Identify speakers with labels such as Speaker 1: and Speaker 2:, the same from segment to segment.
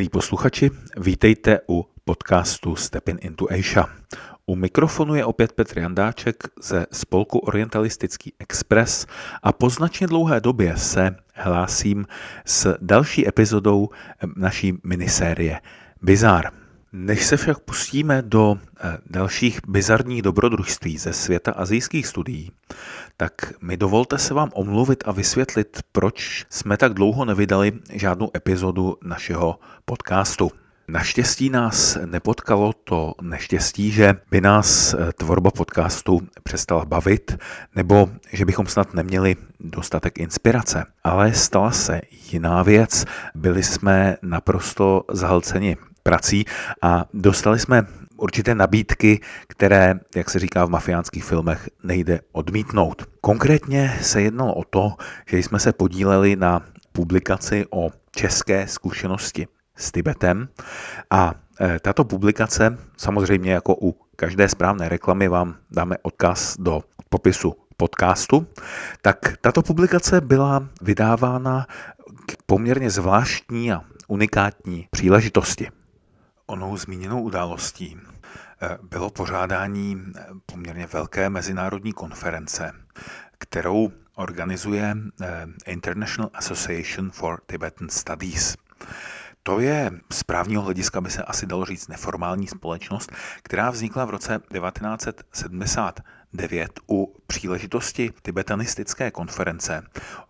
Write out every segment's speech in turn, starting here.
Speaker 1: Milí posluchači, vítejte u podcastu Stepin into Asia. U mikrofonu je opět Petr Jandáček ze spolku Orientalistický Express a po značně dlouhé době se hlásím s další epizodou naší minisérie Bizar. Než se však pustíme do eh, dalších bizarních dobrodružství ze světa azijských studií, tak mi dovolte se vám omluvit a vysvětlit, proč jsme tak dlouho nevydali žádnou epizodu našeho podcastu. Naštěstí nás nepotkalo to neštěstí, že by nás eh, tvorba podcastu přestala bavit, nebo že bychom snad neměli dostatek inspirace. Ale stala se jiná věc. Byli jsme naprosto zahlceni prací a dostali jsme určité nabídky, které, jak se říká v mafiánských filmech, nejde odmítnout. Konkrétně se jednalo o to, že jsme se podíleli na publikaci o české zkušenosti s Tibetem a e, tato publikace, samozřejmě jako u každé správné reklamy vám dáme odkaz do popisu podcastu, tak tato publikace byla vydávána k poměrně zvláštní a unikátní příležitosti. Onou zmíněnou událostí eh, bylo pořádání eh, poměrně velké mezinárodní konference, kterou organizuje eh, International Association for Tibetan Studies. To je z právního hlediska by se asi dalo říct neformální společnost, která vznikla v roce 1979 u příležitosti tibetanistické konference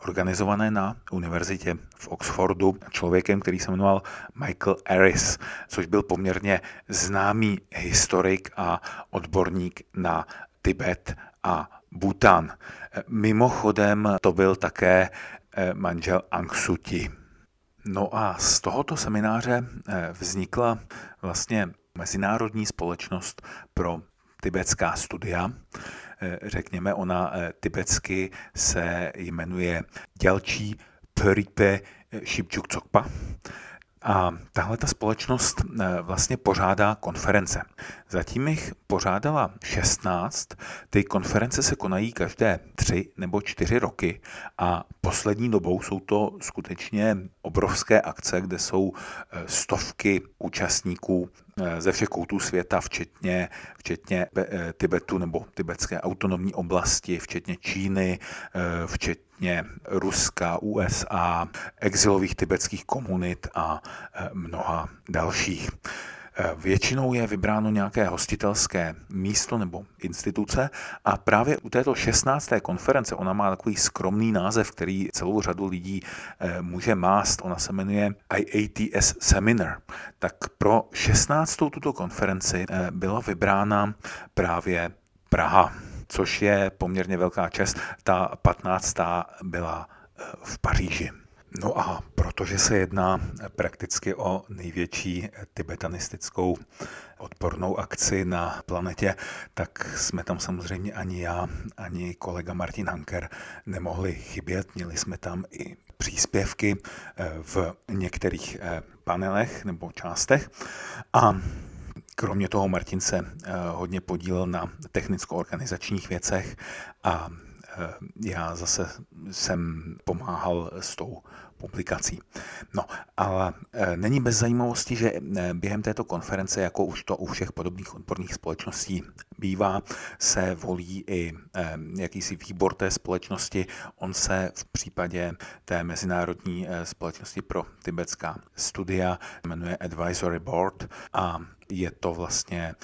Speaker 1: organizované na univerzitě v Oxfordu člověkem, který se jmenoval Michael Harris, což byl poměrně známý historik a odborník na Tibet a Bhutan. Mimochodem to byl také eh, manžel Aung. No a z tohoto semináře eh, vznikla vlastně Mezinárodní společnost pro tibetská studia. Eh, řekněme, ona eh, tibetsky se jmenuje Dělčí Pöripe Shibjuk Tsokpa a tahle ta společnost eh, vlastně pořádá konference. Zatím jich pořádala 16. Ty konference se konají každé tři nebo čtyři roky a poslední dobou jsou to skutečně obrovské akce, kde jsou stovky účastníků ze všech koutů světa, včetně, včetně Tibetu nebo tibetské autonomní oblasti, včetně Číny, včetně včetně Ruska, USA, exilových tibetských komunit a mnoha dalších. E, většinou je vybráno nějaké hostitelské místo nebo instituce a právě u této 16. konference, ona má takový skromný název, který celou řadu lidí e, může mást, ona se jmenuje IATS Seminar. Tak pro 16. tuto konferenci byla vybrána právě Praha což je poměrně velká čest. Ta 15. byla eh, v Paříži. No a protože se jedná prakticky o největší tibetanistickou odpornou akci na planetě, tak jsme tam samozřejmě ani já, ani kolega Martin Hanker nemohli chybět. Měli jsme tam i příspěvky eh, v některých eh, panelech nebo částech. A Kromě toho Martin se eh, hodně podílel na technicko-organizačních věcech a já zase jsem pomáhal s tou publikací. No, ale není bez zajímavosti, že během této konference, jako už to u všech podobných odborných společností bývá, se volí i jakýsi výbor té společnosti. On se v případě té Mezinárodní společnosti pro tibetská studia jmenuje Advisory Board a je to vlastně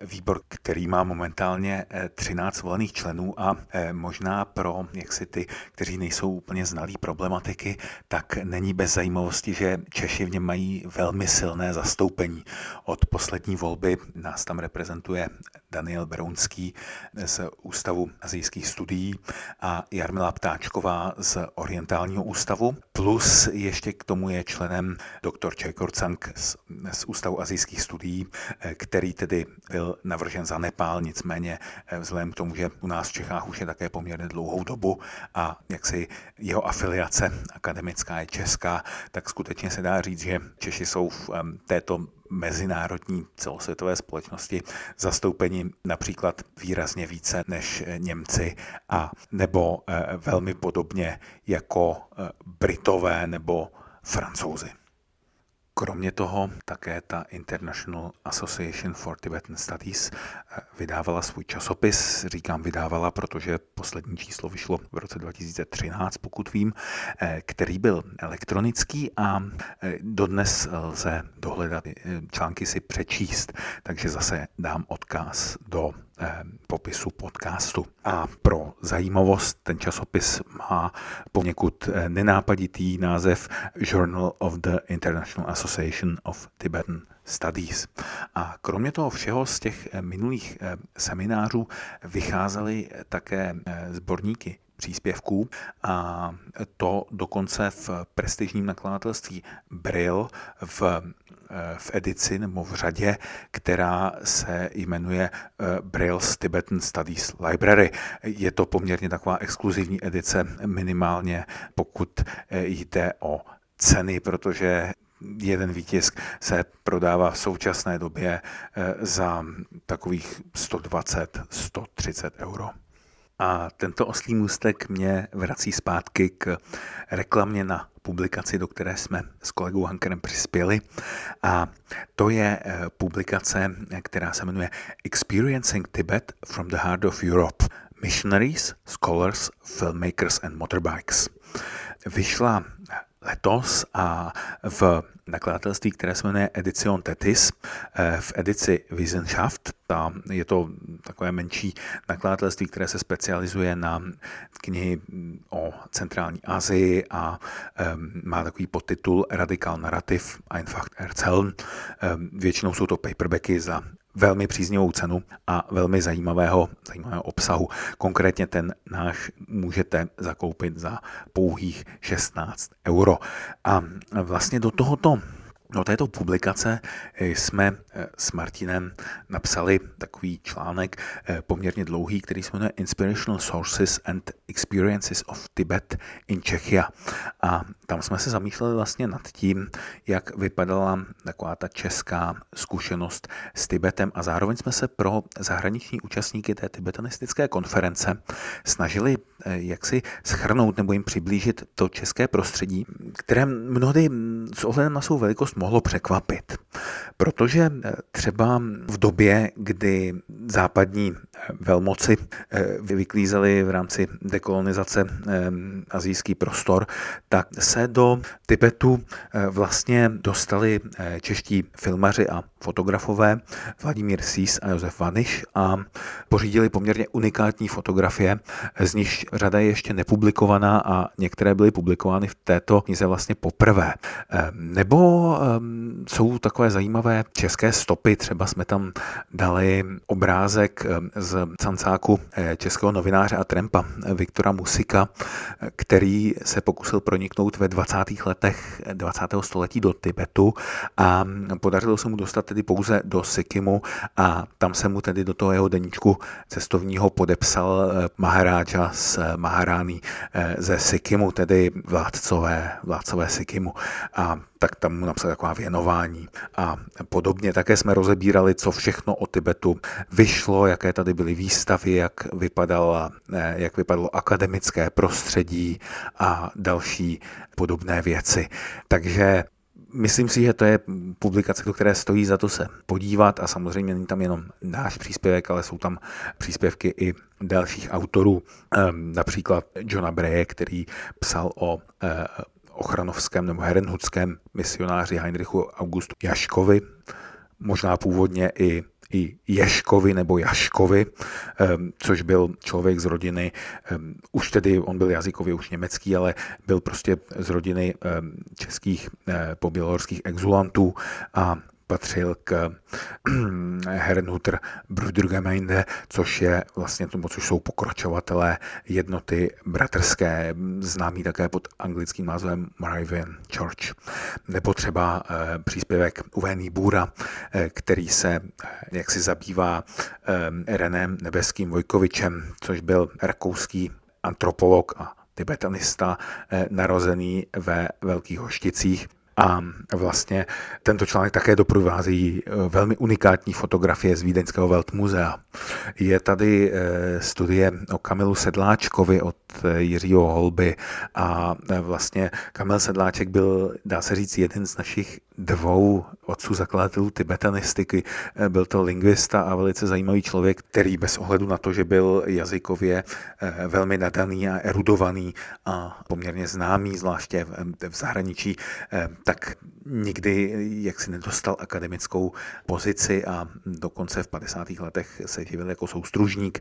Speaker 1: výbor, který má momentálně 13 eh, volených členů a možná pro jaksi ty, kteří nejsou úplně znalí problematiky, tak není bez zajímavosti, že Češi v něm mají velmi silné zastoupení. Od poslední volby nás tam reprezentuje Daniel Berounský z Ústavu azijských studií a Jarmila Ptáčková z Orientálního ústavu. Plus ještě k tomu je členem doktor Čajkorcang z, z Ústavu azijských studií, který tedy byl navržen za Nepál, nicméně eh, vzhledem k tomu, že u nás v Čechách už je také poměrně dlouhou dobu a jak si jeho afiliace akademická je česká, tak skutečně se dá říct, že Češi jsou v této mezinárodní celosvětové společnosti zastoupeni například výrazně více než Němci a nebo eh, velmi podobně jako eh, Britové nebo Francouzi. Kromě toho také ta International Association for Tibetan Studies eh, vydávala svůj časopis. Říkám vydávala, protože poslední číslo vyšlo v roce 2013, pokud vím, eh, který byl elektronický a eh, dodnes lze dohledat články si přečíst, takže zase dám odkaz do popisu podcastu. A pro zajímavost, ten časopis má poněkud nenápaditý název Journal of the International Association of Tibetan Studies. A kromě toho všeho z těch eh, minulých eh, seminářů vycházely také eh, sborníky příspěvků a to dokonce v prestižním nakladatelství Brill v, v edici nebo v řadě, která se jmenuje Brill's Tibetan Studies Library. Je to poměrně taková exkluzivní edice, minimálně pokud jde o ceny, protože jeden výtisk se prodává v současné době eh, za takových 120-130 euro. A tento oslý můstek mě vrací zpátky k reklamě na publikaci, do které jsme s kolegou Hankerem přispěli. A to je eh, publikace, která se jmenuje Experiencing Tibet from the Heart of Europe. Missionaries, Scholars, Filmmakers and Motorbikes. Vyšla letos a v nakladatelství, které se jmenuje Edition Tetis, eh, v edici Wissenschaft. Ta, je to takové menší nakladatelství, které se specializuje na knihy o centrální Asii a um, má takový podtitul Radikal narrativ Einfach erzählen. Um, většinou jsou to paperbacky za velmi příznivou cenu a velmi zajímavého, zajímavého obsahu. Konkrétně ten náš můžete zakoupit za pouhých 16 euro. A vlastně do tohoto do této publikace jsme eh, s Martinem napsali takový článek eh, poměrně dlouhý, který se jmenuje Inspirational Sources and Experiences of Tibet in Czechia. A tam jsme se zamýšleli vlastně nad tím, jak vypadala taková ta česká zkušenost s Tibetem a zároveň jsme se pro zahraniční účastníky té tibetanistické konference snažili eh, jaksi schrnout nebo jim přiblížit to české prostředí, které mnohdy s ohledem na svou velikost mohlo překvapit. Protože eh, třeba v době, kdy západní eh, velmoci vyklízely v rámci dekolonizace azijský prostor, tak se do Tibetu vlastně dostali čeští filmaři a fotografové Vladimír Sís a Josef Vaniš a pořídili poměrně unikátní fotografie, z nich řada je ještě nepublikovaná a některé byly publikovány v této knize vlastně poprvé. Nebo ehm, jsou takové zajímavé české stopy, třeba jsme tam dali obrázek ehm, z cancáku eh, českého novináře a trempa Viktora Musika, který se pokusil proniknout ve 20. letech 20. století do Tibetu a podařilo se mu dostat tedy pouze do Sikimu a tam se mu tedy do toho jeho deníčku cestovního podepsal eh, Maharáča z Maharány eh, ze Sikimu, tedy vládcové, vládcové Sikimu. A tak tam mu napsal taková věnování a podobně. Také jsme rozebírali, co všechno o Tibetu vyšlo, jaké tady byly výstavy, jak, vypadala, eh, jak vypadalo akademické prostředí a další podobné věci. Takže Myslím si, že to je publikace, do které stojí za to se podívat a samozřejmě není tam jenom náš příspěvek, ale jsou tam příspěvky i dalších autorů, ehm, například Johna Breje, který psal o eh, ochranovském nebo herenhudském misionáři Heinrichu Augustu Jaškovi, možná původně i i Ješkovi nebo Jaškovi, ehm, což byl člověk z rodiny, ehm, už tedy on byl jazykově už německý, ale byl prostě z rodiny ehm, českých eh, pobělohorských exulantů a patřil k Herrenhuter Brüdergemeinde, což je vlastně tomu, což jsou pokračovatelé jednoty bratrské, známý také pod anglickým názvem Moravian Church. Nebo třeba eh, příspěvek Uvený Bůra, eh, který se eh, jak si zabývá Renem Nebeským Vojkovičem, což byl rakouský antropolog a tibetanista narozený ve Velkých Hošticích A vlastně tento článek také doprovází velmi unikátní fotografie z Vídeňského Weltmuzea. Je tady studie o Kamilu Sedláčkovi od Jiřího Holby a vlastně Kamil Sedláček byl, dá se říct, jeden z našich dvou otců zakladatelů tibetanistiky. Byl to lingvista a velice zajímavý člověk, který bez ohledu na to, že byl jazykově eh, velmi nadaný a erudovaný a poměrně známý, zvláště v zahraničí, eh, tak nikdy jaksi nedostal akademickou pozici a dokonce v 50. letech se živil jako soustružník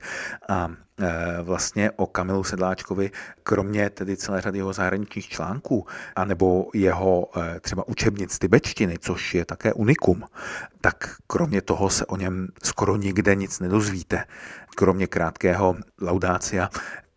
Speaker 1: a e, vlastně o Kamilu Sedláčkovi, kromě tedy celé řady jeho zahraničních článků, anebo jeho e, třeba učebnic tibetštiny, což je také unikum, tak kromě toho se o něm skoro nikde nic nedozvíte. Kromě krátkého laudácia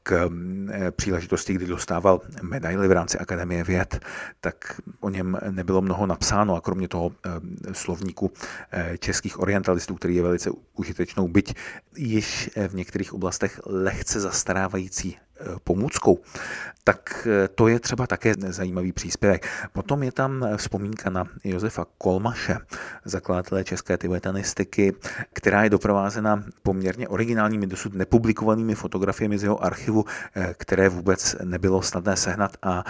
Speaker 1: k eh, příležitosti, kdy dostával medaily v rámci Akademie věd, tak o něm nebylo mnoho napsáno a kromě toho eh, slovníku eh, českých orientalistů, který je velice užitečnou, byť již v některých oblastech lehce zastarávající pomůckou, tak to je třeba také zajímavý příspěvek. Potom je tam vzpomínka na Josefa Kolmaše, zakladatele české tibetanistiky, která je doprovázena poměrně originálními, dosud nepublikovanými fotografiemi z jeho archivu, které vůbec nebylo snadné sehnat a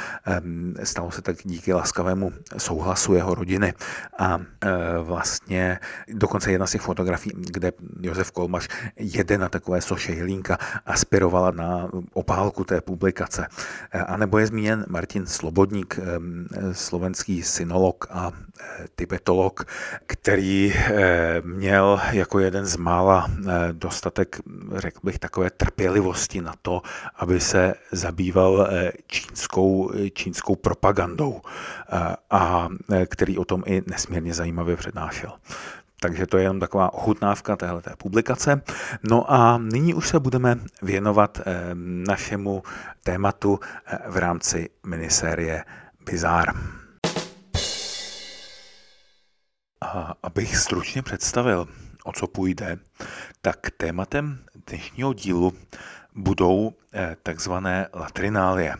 Speaker 1: stalo se tak díky laskavému souhlasu jeho rodiny. A vlastně dokonce jedna z těch fotografií, kde Josef Kolmaš jede na takové soše Jelínka, aspirovala na opálku té publikace. Eh, a nebo je zmíněn Martin Slobodník, slovenský synolog a eh, tibetolog, který eh, měl jako jeden z mála dostatek, řekl bych, takové trpělivosti na to, aby se zabýval čínskou, čínskou propagandou a který o tom i nesmírně zajímavě přednášel. Takže to je jenom taková ochutnávka téhleté publikace. No a nyní už se budeme věnovat eh, našemu tématu eh, v rámci minisérie Bizár. A abych stručně představil, o co půjde, tak tématem dnešního dílu budou eh, takzvané latrinálie,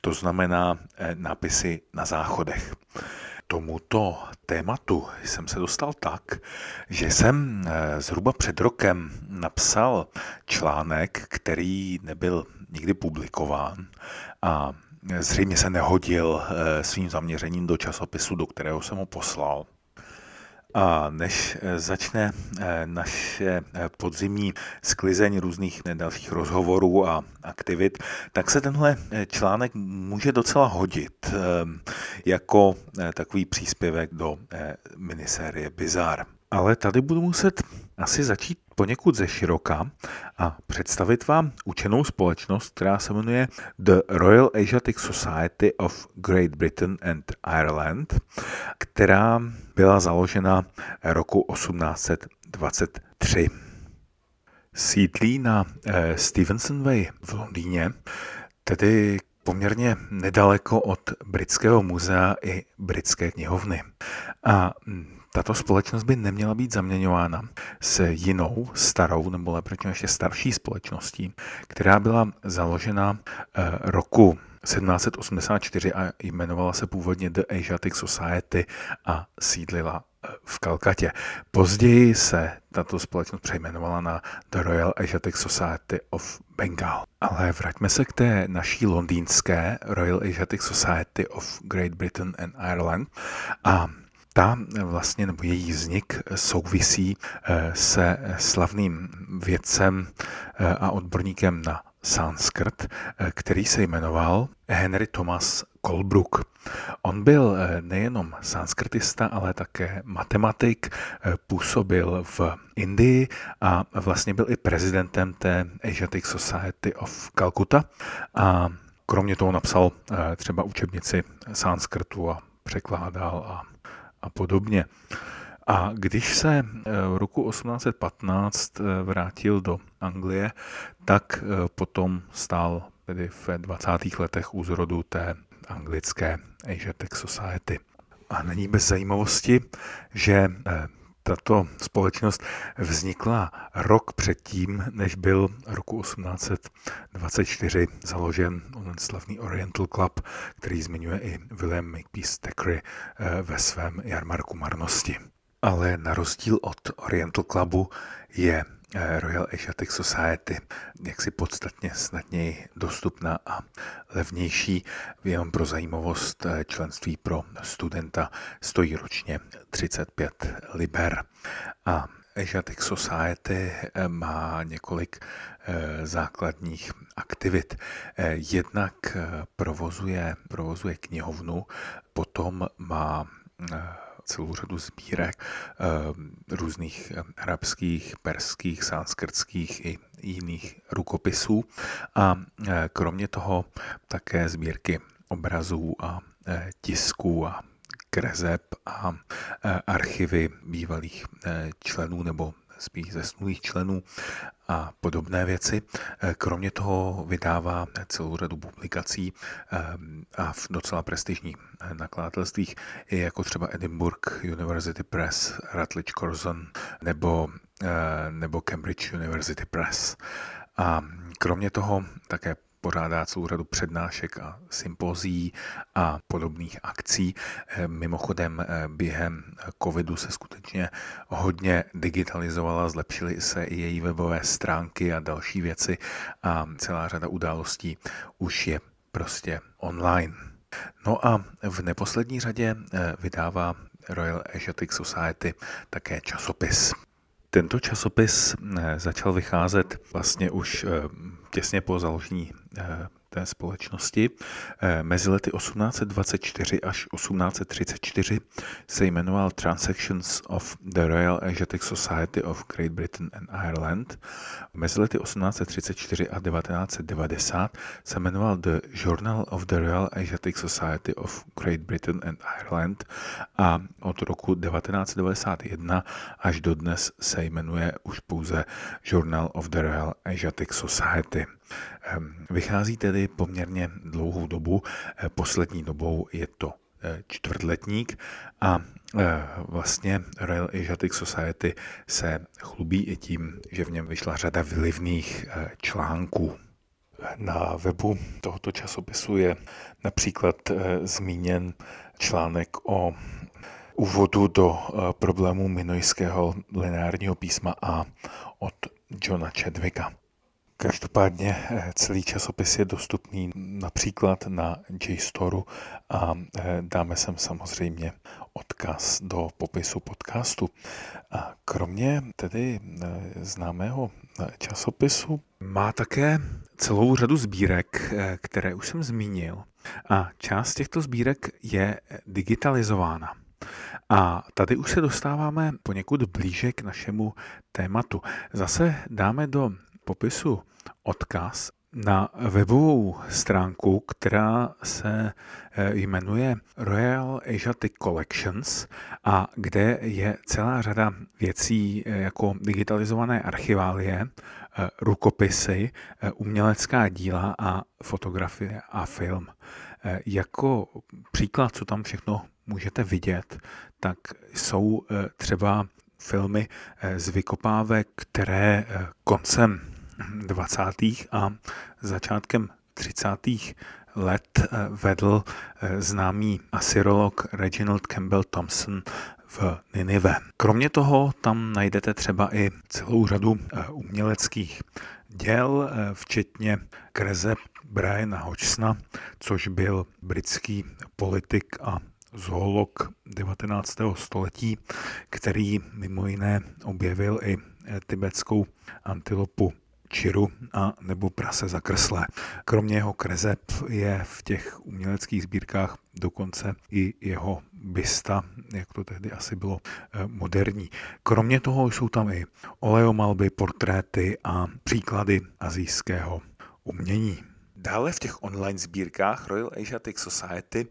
Speaker 1: to znamená nápisy na záchodech tomuto tématu jsem se dostal tak, že jsem eh, zhruba před rokem napsal článek, který nebyl nikdy publikován a zřejmě se nehodil eh, svým zaměřením do časopisu, do kterého jsem ho poslal. A než eh, začne eh, naše eh, podzimní sklizeň různých dalších rozhovorů a aktivit, tak se tenhle článek může docela hodit jako takový příspěvek do minisérie Bizar. Ale tady budu muset asi začít poněkud ze široka a představit vám učenou společnost, která se jmenuje The Royal Asiatic Society of Great Britain and Ireland, která byla založena roku 1823. Sídlí na eh, Stevenson Way v Londýně, tedy poměrně nedaleko od Britského muzea i Britské knihovny. A tato společnost by neměla být zaměňována s jinou, starou, nebo lépe ještě starší společností, která byla založena eh, roku 1784 a jmenovala se původně The Asiatic Society a sídlila eh, v Kalkatě. Později se tato společnost přejmenovala na The Royal Asiatic Society of Bengal. Ale vraťme se k té naší londýnské Royal Asiatic Society of Great Britain and Ireland a ta vlastně, nebo její vznik souvisí eh, se slavným vědcem eh, a odborníkem na sanskrt, eh, který se jmenoval Henry Thomas Colebrook. On byl nejenom sanskrtista, ale také matematik, působil v Indii a vlastně byl i prezidentem té Asiatic Society of Calcutta a kromě toho napsal třeba učebnici sanskrtu a překládal a a podobně. A když se eh, v roku 1815 eh, vrátil do Anglie, tak eh, potom stál tedy v 20. letech u zrodu té anglické Asiatic Society. A není bez zajímavosti, že Tato společnost vznikla rok předtím, než byl roku 1824 založen onen slavný Oriental Club, který zmiňuje i William Makepeace Thackeray eh, ve svém jarmarku marnosti. Ale na rozdíl od Oriental Clubu je Royal Asiatic Society jaksi podstatně snadněji dostupná a levnější. Jenom pro zajímavost eh, členství pro studenta stojí ročně 35 liber. A Asiatic Society eh, má několik základních aktivit. Jednak provozuje, provozuje knihovnu, potom má celou řadu sbírek eh, různých eh, arabských, perských, sanskrtských i jiných rukopisů. A eh, kromě toho také sbírky obrazů a tisků a kreseb a archivy bývalých členů nebo spíš zesnulých členů a podobné věci. Eh, kromě toho vydává celou řadu publikací eh, a v docela prestižních eh, nakladatelstvích, jako třeba Edinburgh University Press, Rutledge Curzon nebo, nebo Cambridge University Press. A kromě toho také pořádá celou řadu přednášek a sympozí a podobných akcí. Eh, mimochodem eh, během covidu se skutečně hodně digitalizovala, zlepšily se i její webové stránky a další věci a celá řada událostí už je prostě online. No a v neposlední řadě eh, vydává Royal Asiatic Society také časopis. Tento časopis začal vycházet vlastně už těsně po založení eh, té společnosti. Eh, mezi lety 1824 až 1834 se jmenoval Transactions of the Royal Asiatic Society of Great Britain and Ireland. Mezi lety 1834 a 1990 se jmenoval The Journal of the Royal Asiatic Society of Great Britain and Ireland a od roku 1991 až do dnes se jmenuje už pouze Journal of the Royal Asiatic Society. Ehm, vychází tedy poměrně dlouhou dobu, eh, poslední dobou je to eh, čtvrtletník a eh, vlastně Royal Asiatic Society se chlubí i tím, že v něm vyšla řada vlivných článků. Na webu tohoto časopisu je například zmíněn článek o úvodu do problémů minojského lineárního písma A od Johna Chadwicka. Každopádně eh, celý časopis je dostupný například na JSTORu a eh, dáme sem samozřejmě odkaz do popisu podcastu. A kromě tedy eh, známého časopisu má také celou řadu sbírek, které už jsem zmínil. A část těchto sbírek je digitalizována. A tady už se dostáváme poněkud blíže k našemu tématu. Zase dáme do popisu odkaz na webovou stránku, která se eh, jmenuje Royal Asiatic Collections a kde je celá řada věcí eh, jako digitalizované archiválie, eh, rukopisy, umělecká díla a fotografie a film. Jako příklad, co tam všechno můžete vidět, tak jsou třeba filmy z vykopávek, které koncem 20. a začátkem 30. let eh, vedl eh, známý asyrolog Reginald Campbell Thompson v Ninive. Kromě toho tam najdete třeba i celou řadu eh, uměleckých děl, včetně kreseb Briana Hodgsona, což byl britský politik a zoolog 19. století, který mimo jiné objevil i tibetskou antilopu čiru a nebo prase zakreslé. Kromě jeho krezeb je v těch uměleckých sbírkách dokonce i jeho bysta, jak to tehdy asi bylo eh, moderní. Kromě toho jsou tam i oleomalby, portréty a příklady azijského umění. Dále v těch online sbírkách Royal Asiatic Society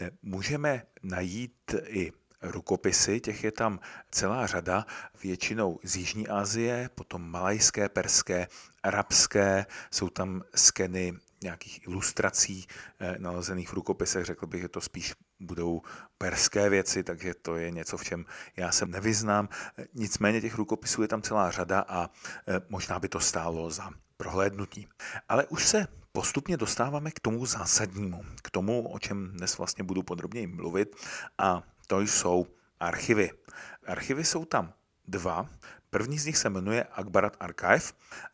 Speaker 1: eh, můžeme najít i rukopisy, těch je tam celá řada, většinou z Jižní Asie, potom malajské, perské, arabské, jsou tam skeny nějakých ilustrací eh, nalezených v rukopisech, řekl bych, že to spíš budou perské věci, takže to je něco, v čem já se nevyznám. Nicméně těch rukopisů je tam celá řada a možná by to stálo za prohlédnutí. Ale už se postupně dostáváme k tomu zásadnímu, k tomu, o čem dnes vlastně budu podrobněji mluvit, a to jsou archivy. Archivy jsou tam dva. První z nich se jmenuje Akbarat Archive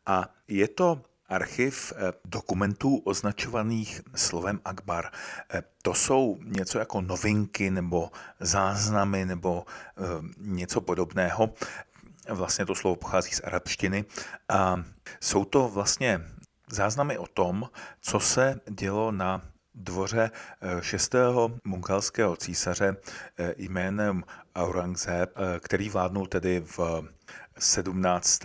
Speaker 1: a je to archiv eh, dokumentů označovaných slovem Akbar. Eh, to jsou něco jako novinky nebo záznamy nebo eh, něco podobného. Vlastně to slovo pochází z arabštiny a jsou to vlastně záznamy o tom, co se dělo na dvoře šestého mongolského císaře jménem Aurangzeb, který vládnul tedy v 17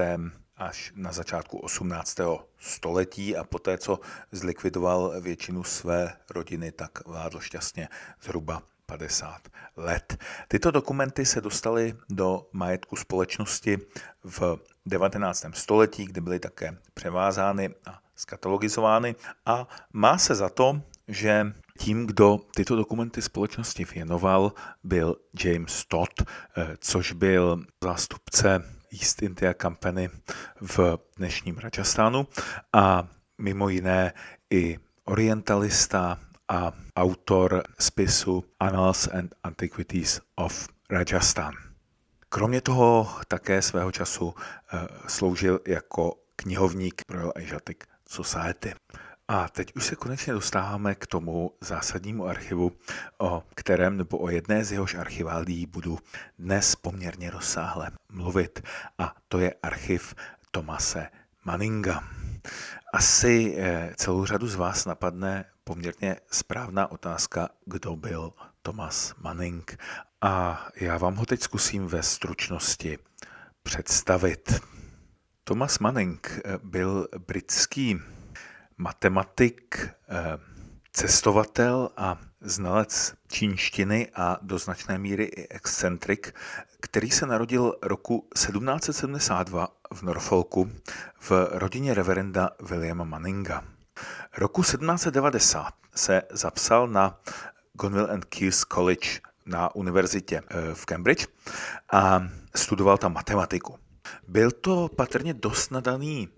Speaker 1: až na začátku 18. století a poté, co zlikvidoval většinu své rodiny, tak vládl šťastně zhruba 50 let. Tyto dokumenty se dostaly do majetku společnosti v 19. století, kdy byly také převázány a skatalogizovány a má se za to, že tím, kdo tyto dokumenty společnosti věnoval, byl James Todd, eh, což byl zástupce East India Company v dnešním Rajasthánu a mimo jiné i orientalista a autor spisu Annals and Antiquities of Rajasthan. Kromě toho také svého času eh, sloužil jako knihovník Royal Asiatic Society. A teď už se konečně dostáváme k tomu zásadnímu archivu, o kterém nebo o jedné z jehož archiválí budu dnes poměrně rozsáhle mluvit. A to je archiv Tomase Manninga. Asi eh, celou řadu z vás napadne poměrně správná otázka, kdo byl Thomas Manning. A já vám ho teď zkusím ve stručnosti představit. Thomas Manning eh, byl britský matematik, eh, cestovatel a znalec čínštiny a do značné míry i excentrik, který se narodil roku 1772 v Norfolku v rodině reverenda Williama Manninga. Roku 1790 se zapsal na Gonville and Keyes College na univerzitě eh, v Cambridge a studoval tam matematiku. Byl to patrně dost nadaný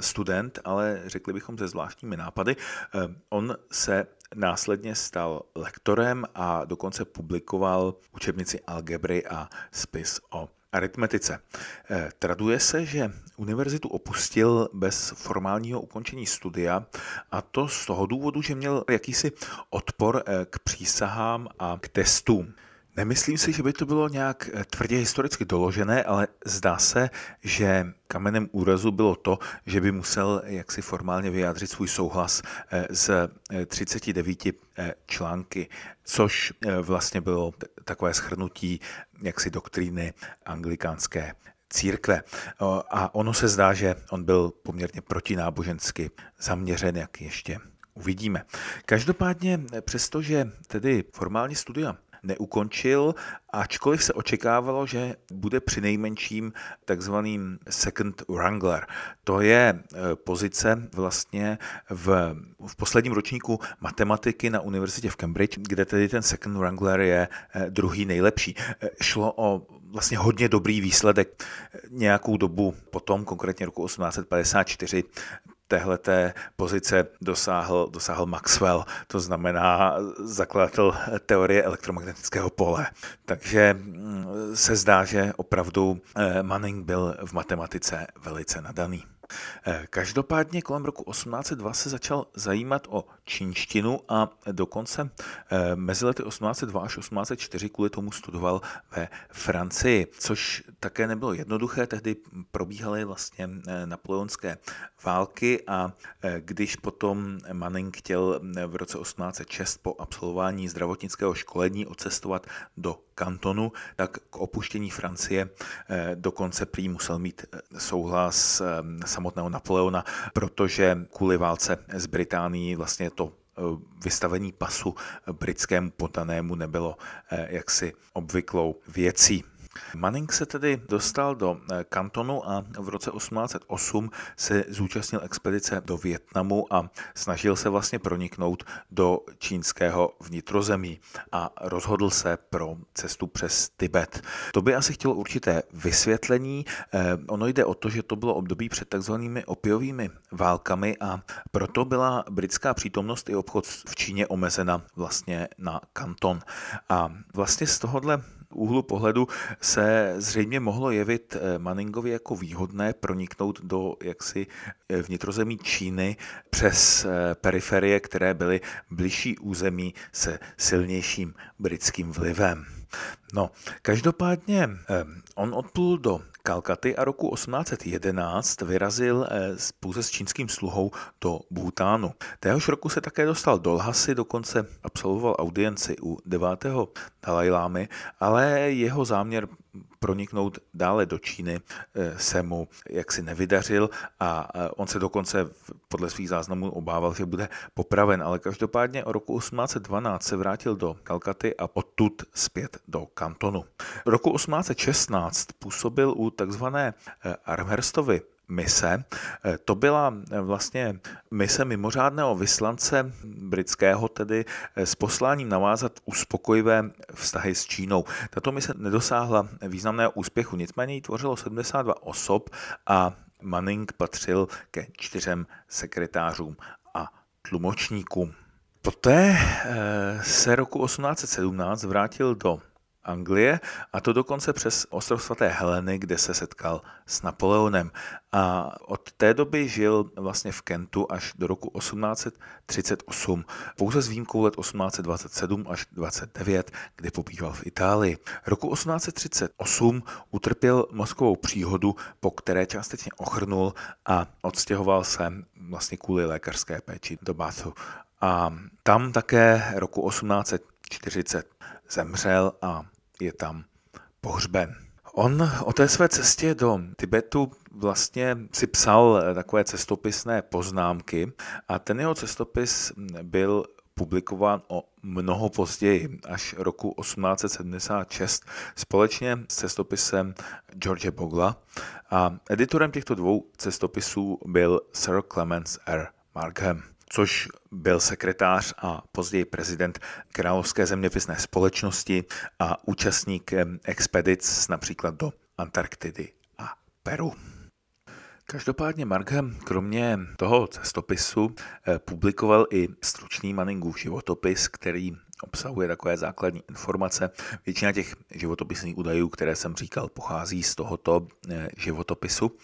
Speaker 1: student, ale řekli bychom se zvláštními nápady. Eh, on se následně stal lektorem a dokonce publikoval učebnici algebry a spis o aritmetice. Eh, traduje se, že univerzitu opustil bez formálního ukončení studia a to z toho důvodu, že měl jakýsi odpor eh, k přísahám a k testům. Nemyslím si, že by to bylo nějak eh, tvrdě historicky doložené, ale zdá se, že kamenem úrazu bylo to, že by musel jaksi formálně vyjádřit svůj souhlas eh, z 39 eh, články, což vlastně bylo takové schrnutí jaksi doktríny anglikánské církve. A ono se zdá, že on byl poměrně protinábožensky zaměřen, jak ještě uvidíme. Každopádně, přestože tedy formální studia neukončil, ačkoliv se očekávalo, že bude při nejmenším takzvaným second wrangler. To je e, pozice vlastně v, v posledním ročníku matematiky na univerzitě v Cambridge, kde tedy ten second wrangler je e, druhý nejlepší. E, šlo o vlastně hodně dobrý výsledek. Nějakou dobu potom, konkrétně roku 1854, téhleté pozice dosáhl, dosáhl Maxwell, to znamená zakladatel teorie elektromagnetického pole. Takže mm, se zdá, že opravdu eh, Manning byl v matematice velice nadaný. Eh, každopádně kolem roku 1802 se začal zajímat o čínštinu a dokonce eh, mezi lety 1802 až 1804 kvůli tomu studoval ve Francii, což také nebylo jednoduché. Tehdy probíhaly vlastně eh, napoleonské války a když potom Manning chtěl v roce 1806 po absolvování zdravotnického školení odcestovat do kantonu, tak k opuštění Francie dokonce prý musel mít souhlas samotného Napoleona, protože kvůli válce s Británií vlastně to eh, vystavení pasu britskému potanému nebylo eh, jaksi obvyklou věcí. Manning se tedy dostal do eh, kantonu a v roce 1808 se zúčastnil expedice do Větnamu a snažil se vlastně proniknout do čínského vnitrozemí a rozhodl se pro cestu přes Tibet. To by asi chtělo určité vysvětlení. Eh, ono jde o to, že to bylo období před takzvanými opiovými válkami a proto byla britská přítomnost i obchod v Číně omezena vlastně na kanton. A vlastně z tohohle úhlu pohledu se zřejmě mohlo jevit eh, Manningovi jako výhodné proniknout do jaksi eh, vnitrozemí Číny přes eh, periferie, které byly bližší území se silnějším britským vlivem. No, každopádně on odplul do Kalkaty a roku 1811 vyrazil eh, pouze s čínským sluhou do Bhutánu. Téhož roku se také dostal do Lhasy, dokonce absolvoval audienci u 9. Dalajlámy, ale jeho záměr proniknout dále do Číny eh, se mu jaksi nevydařil a eh, on se dokonce podle svých záznamů obával, že bude popraven, ale každopádně o roku 1812 se vrátil do Kalkaty a odtud zpět do kantonu. V roku 1816 působil u takzvané eh, Armherstovy mise. Eh, to byla eh, vlastně mise mimořádného vyslance britského, tedy eh, s posláním navázat uspokojivé vztahy s Čínou. Tato mise nedosáhla významného úspěchu, nicméně ji tvořilo 72 osob a Manning patřil ke čtyřem sekretářům a tlumočníkům. Poté se roku 1817 vrátil do Anglie a to dokonce přes ostrov svaté Heleny, kde se setkal s Napoleonem. A od té doby žil vlastně v Kentu až do roku 1838, pouze s výjimkou let 1827 až 29, kdy pobýval v Itálii. Roku 1838 utrpěl mozkovou příhodu, po které částečně ochrnul a odstěhoval se vlastně kvůli lékařské péči do Bathu. A tam také roku 1840 zemřel a je tam pohřben. On o té své cestě do Tibetu vlastně si psal takové cestopisné poznámky a ten jeho cestopis byl publikován o mnoho později, až roku 1876, společně s cestopisem George Bogla. A editorem těchto dvou cestopisů byl Sir Clemens R. Markham což byl sekretář a později prezident Královské zeměpisné společnosti a účastník expedic například do Antarktidy a Peru. Každopádně Markham kromě toho cestopisu eh, publikoval i stručný Manningův životopis, který obsahuje takové základní informace. Většina těch životopisných údajů, které jsem říkal, pochází z tohoto eh, životopisu.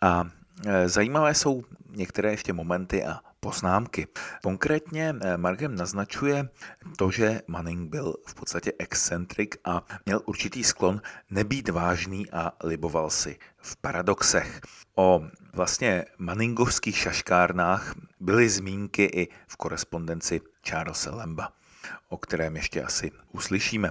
Speaker 1: A eh, zajímavé jsou některé ještě momenty a poznámky. Konkrétně eh, Margem naznačuje to, že Manning byl v podstatě excentrik a měl určitý sklon nebýt vážný a liboval si v paradoxech. O vlastně Manningovských šaškárnách byly zmínky i v korespondenci Charlesa Lemba, o kterém ještě asi uslyšíme.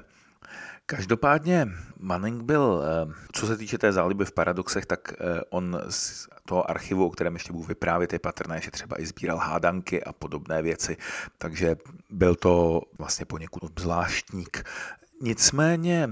Speaker 1: Každopádně Manning byl, eh, co se týče té záliby v paradoxech, tak eh, on z toho archivu, o kterém ještě budu vyprávět, je patrné, že třeba i sbíral hádanky a podobné věci, takže byl to vlastně poněkud zvláštník. Nicméně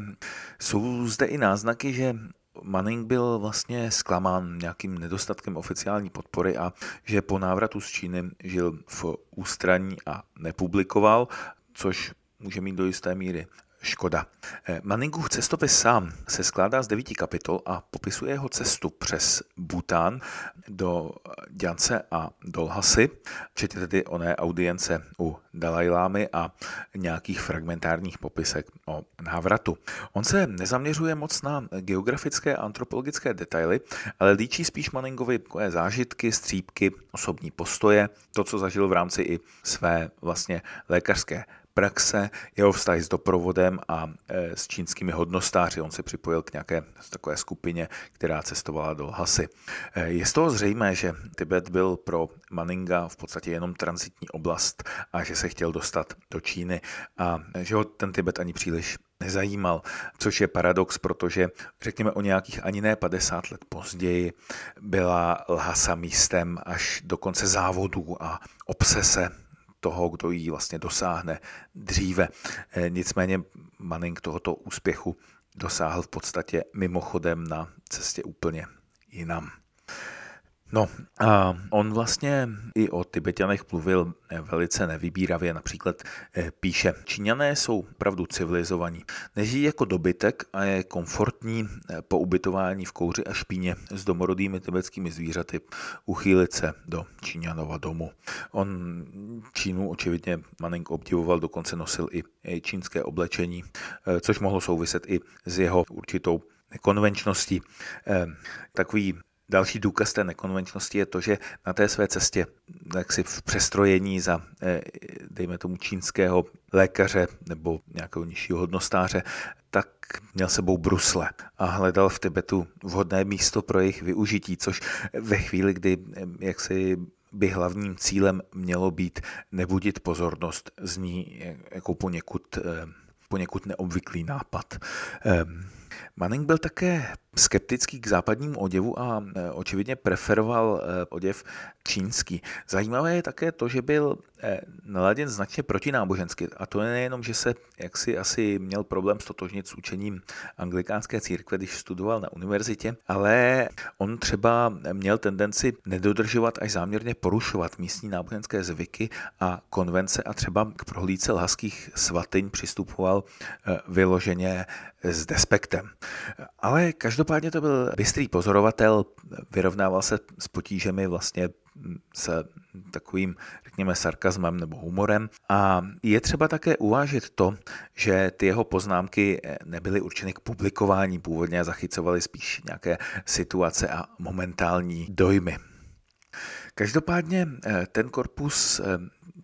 Speaker 1: jsou zde i náznaky, že Manning byl vlastně zklamán nějakým nedostatkem oficiální podpory a že po návratu z Číny žil v ústraní a nepublikoval, což může mít do jisté míry škoda. Eh, Manningův cestopis sám se skládá z devíti kapitol a popisuje jeho cestu přes Bután do Djance a Dolhasy, včetně tedy oné audience u Dalajlámy a nějakých fragmentárních popisek o návratu. On se nezaměřuje moc na geografické a antropologické detaily, ale líčí spíš Manningovi zážitky, střípky, osobní postoje, to, co zažil v rámci i své vlastně lékařské praxe, jeho vztahy s doprovodem a e, s čínskými hodnostáři. On se připojil k nějaké takové skupině, která cestovala do Lhasy. E, je z toho zřejmé, že Tibet byl pro Manninga v podstatě jenom transitní oblast a že se chtěl dostat do Číny a že ho ten Tibet ani příliš nezajímal, což je paradox, protože řekněme o nějakých ani ne 50 let později byla Lhasa místem až do konce závodů a obsese toho, kdo ji vlastně dosáhne dříve. Eh, nicméně Manning tohoto úspěchu dosáhl v podstatě mimochodem na cestě úplně jinam. No a on vlastně i o Tibetanech mluvil velice nevybíravě. Například eh, píše, Číňané jsou pravdu civilizovaní. Nežijí jako dobytek a je komfortní eh, po ubytování v kouři a špíně s domorodými tibetskými zvířaty uchýlit se do Číňanova domu. On Čínu očividně malinko obdivoval, dokonce nosil i čínské oblečení, eh, což mohlo souviset i s jeho určitou nekonvenčností. Takový Další důkaz té nekonvenčnosti je to, že na té své cestě si v přestrojení za, eh, dejme tomu, čínského lékaře nebo nějakého nižšího hodnostáře, tak měl sebou brusle a hledal v Tibetu vhodné místo pro jejich využití, což ve chvíli, kdy eh, jak si by hlavním cílem mělo být nebudit pozornost, zní jako poněkud, eh, poněkud neobvyklý nápad. Manning byl také skeptický k západnímu oděvu a e, očividně preferoval e, oděv čínský. Zajímavé je také to, že byl e, naladěn značně protinábožensky a to je nejenom, že se jaksi asi měl problém stotožnit s učením anglikánské církve, když studoval na univerzitě, ale on třeba měl tendenci nedodržovat až záměrně porušovat místní náboženské zvyky a konvence a třeba k prohlídce lhaských svatyň přistupoval vyloženě s despektem. Ale každopádně to byl bystrý pozorovatel, vyrovnával se s potížemi vlastně s takovým, řekněme, sarkazmem nebo humorem. A je třeba také uvážit to, že ty jeho poznámky nebyly určeny k publikování původně a zachycovaly spíš nějaké situace a momentální dojmy. Každopádně eh, ten korpus eh,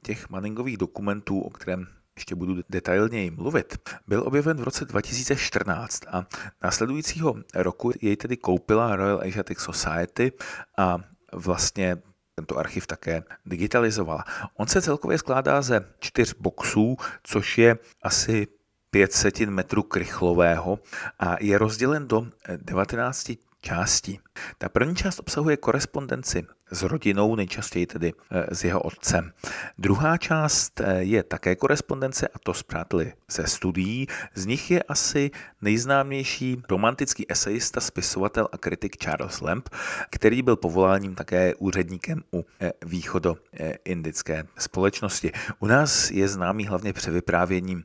Speaker 1: těch Manningových dokumentů, o kterém ještě budu detailněji mluvit, byl objeven v roce 2014 a následujícího roku jej tedy koupila Royal Asiatic Society a vlastně tento archiv také digitalizovala. On se celkově skládá ze čtyř boxů, což je asi 500 metrů krychlového a je rozdělen do 19 částí. Ta první část obsahuje korespondenci s rodinou, nejčastěji tedy eh, s jeho otcem. Druhá část eh, je také korespondence a to z přáteli ze studií. Z nich je asi nejznámější romantický esejista, spisovatel a kritik Charles Lamb, který byl povoláním také úředníkem u eh, východo-indické společnosti. U nás je známý hlavně převyprávěním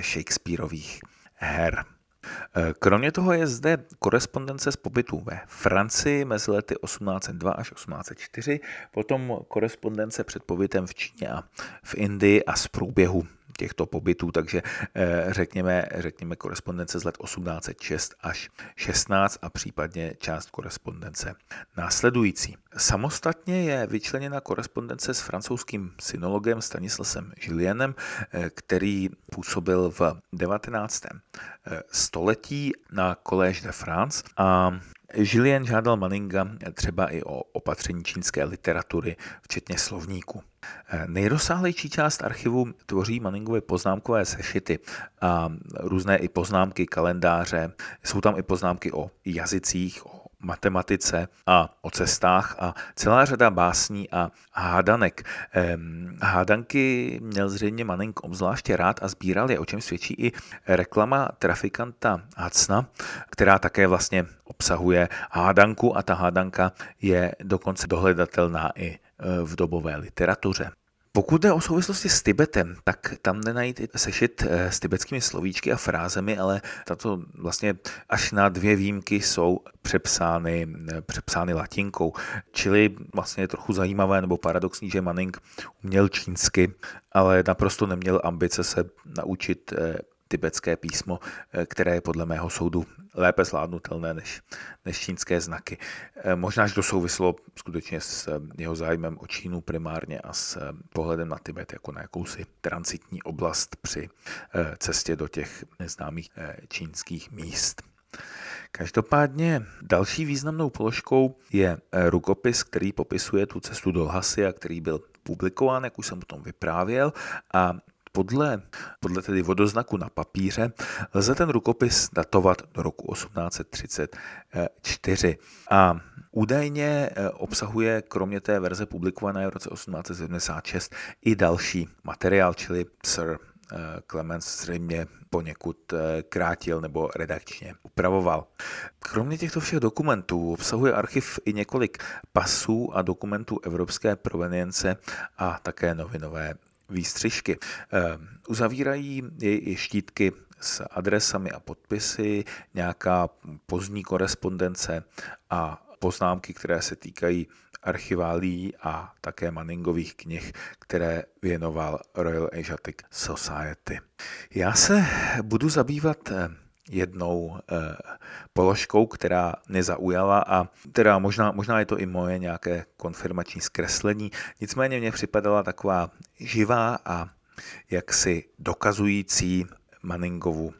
Speaker 1: Shakespeareových her. Eh, kromě toho je zde korespondence z pobytu ve Francii mezi lety 1802 až 1804, potom korespondence před pobytem v Číně a v Indii a z průběhu těchto pobytů, takže eh, řekněme, řekněme korespondence z let 1806 až 16 a případně část korespondence následující. Samostatně je vyčleněna korespondence s francouzským synologem Stanislasem Julienem, eh, který působil v 19. Eh, století na Collège de France a Julien žádal Manninga třeba i o opatření čínské literatury, včetně slovníku. Nejrozsáhlejší část archivu tvoří Manningovy poznámkové sešity a různé i poznámky, kalendáře. Jsou tam i poznámky o jazycích, o matematice a o cestách a celá řada básní a hádanek. Hádanky měl zřejmě Manning obzvláště rád a sbíral je, o čem svědčí i reklama trafikanta Hacna, která také vlastně obsahuje hádanku a ta hádanka je dokonce dohledatelná i v dobové literatuře. Pokud jde o souvislosti s Tibetem, tak tam nenajít sešit eh, s tibetskými slovíčky a frázemi, ale tato vlastně až na dvě výjimky jsou přepsány, eh, přepsány latinkou. Čili vlastně je trochu zajímavé nebo paradoxní, že Manning uměl čínsky, ale naprosto neměl ambice se naučit eh, tibetské písmo, eh, které je podle mého soudu lépe zvládnutelné než, než čínské znaky. Eh, možná, že to souvislo skutečně s eh, jeho zájmem o Čínu primárně a s pohledem na Tibet jako na jakousi transitní oblast při cestě do těch neznámých čínských míst. Každopádně další významnou položkou je rukopis, který popisuje tu cestu do Lhasy a který byl publikován, jak už jsem o tom vyprávěl, a podle, podle tedy vodoznaku na papíře lze ten rukopis datovat do roku 1834 a údajně eh, obsahuje kromě té verze publikované v roce 1876 i další materiál, čili Sir Clemens zřejmě poněkud krátil nebo redakčně upravoval. Kromě těchto všech dokumentů obsahuje archiv i několik pasů a dokumentů evropské provenience a také novinové výstřižky. Uzavírají i štítky s adresami a podpisy, nějaká pozdní korespondence a poznámky, které se týkají archiválí a také Manningových knih, které věnoval Royal Asiatic Society. Já se budu zabývat eh, jednou eh, položkou, která mě zaujala a teda možná, možná je to i moje nějaké konfirmační zkreslení, nicméně mě připadala taková živá a jaksi dokazující Manningovu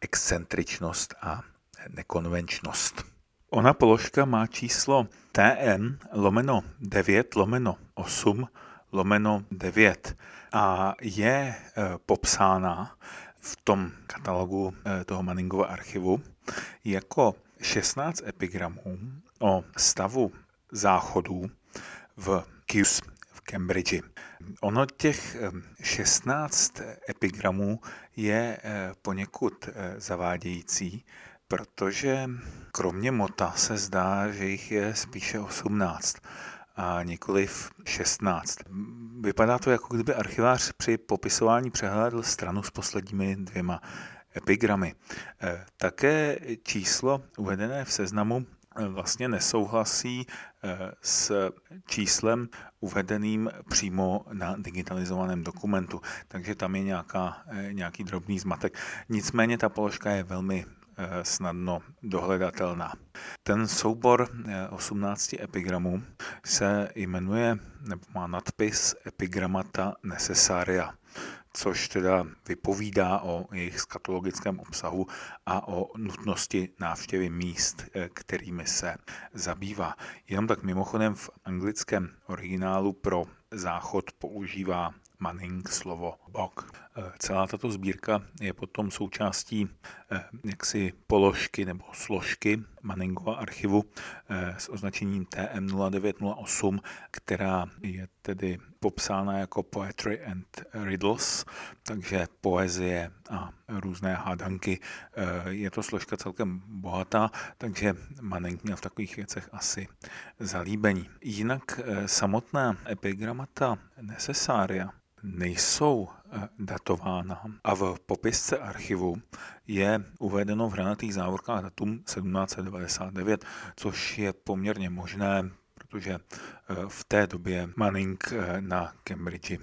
Speaker 1: excentričnost a nekonvenčnost. Ona položka má číslo TN lomeno 9 lomeno 8 lomeno 9 a je e, popsána v tom katalogu e, toho Manningova archivu jako 16 epigramů o stavu záchodů v Kews v Cambridge. Ono těch 16 epigramů je eh, poněkud eh, zavádějící, protože kromě mota se zdá, že jich je spíše 18 a nikoliv 16. Vypadá to, jako kdyby archivář při popisování přehlédl stranu s posledními dvěma epigramy. Eh, také číslo uvedené v seznamu vlastně nesouhlasí eh, s číslem uvedeným přímo na digitalizovaném dokumentu, takže tam je nějaká, nějaký drobný zmatek. Nicméně ta položka je velmi snadno dohledatelná. Ten soubor 18 epigramů se jmenuje, nebo má nadpis Epigramata necessaria což teda vypovídá o jejich skatologickém obsahu a o nutnosti návštěvy míst, eh, kterými se zabývá. Jenom tak mimochodem v anglickém originálu pro záchod používá Manning slovo bok. Eh, celá tato sbírka je potom součástí eh, jaksi položky nebo složky Manningova archivu eh, s označením TM0908, která je tedy popsána jako Poetry and Riddles, takže poezie a různé hádanky. Je to složka celkem bohatá, takže Manning měl v takových věcech asi zalíbení. Jinak samotná epigramata necessária nejsou eh, datována a v popisce archivu je uvedeno v hranatých závorkách datum 1799, což je poměrně možné, protože eh, v té době Manning eh, na Cambridge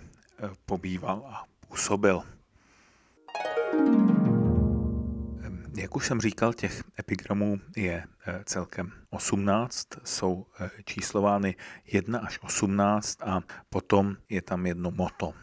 Speaker 1: pobýval a působil. Jak už jsem říkal, těch epigramů je celkem 18, jsou číslovány 1 až 18 a potom je tam jedno moto.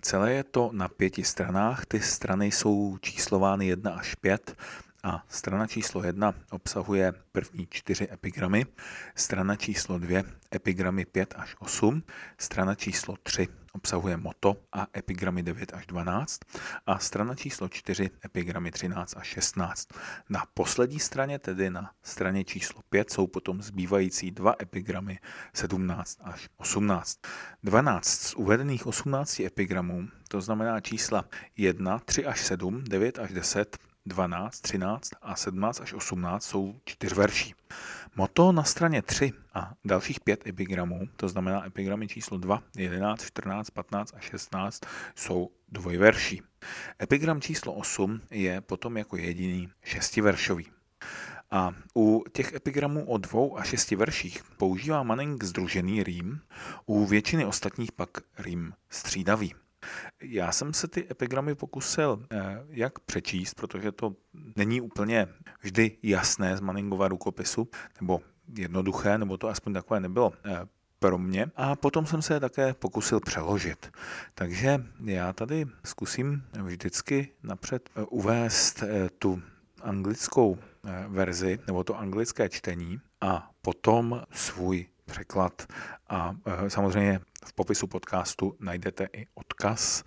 Speaker 1: Celé je to na pěti stranách. Ty strany jsou číslovány 1 až 5 a strana číslo 1 obsahuje první čtyři epigramy, strana číslo 2 epigramy 5 až 8, strana číslo 3 obsahuje moto a epigramy 9 až 12 a strana číslo 4 epigramy 13 až 16. Na poslední straně, tedy na straně číslo 5, jsou potom zbývající dva epigramy 17 až 18. 12 z uvedených 18 epigramů, to znamená čísla 1, 3 až 7, 9 až 10, 12, 13 a 17 až 18 jsou čtyřverší. Moto na straně 3 a dalších 5 epigramů, to znamená epigramy číslo 2, 11, 14, 15 a 16, jsou dvojverší. Epigram číslo 8 je potom jako jediný šestiveršový. A u těch epigramů o dvou a šesti verších používá Manning združený rým, u většiny ostatních pak rým střídavý. Já jsem se ty epigramy pokusil eh, jak přečíst, protože to není úplně vždy jasné z Manningova rukopisu, nebo jednoduché, nebo to aspoň takové nebylo eh, pro mě. A potom jsem se je také pokusil přeložit. Takže já tady zkusím vždycky napřed eh, uvést tu anglickou verzi, nebo to anglické čtení a potom svůj překlad a samozřejmě v popisu podcastu najdete i odkaz,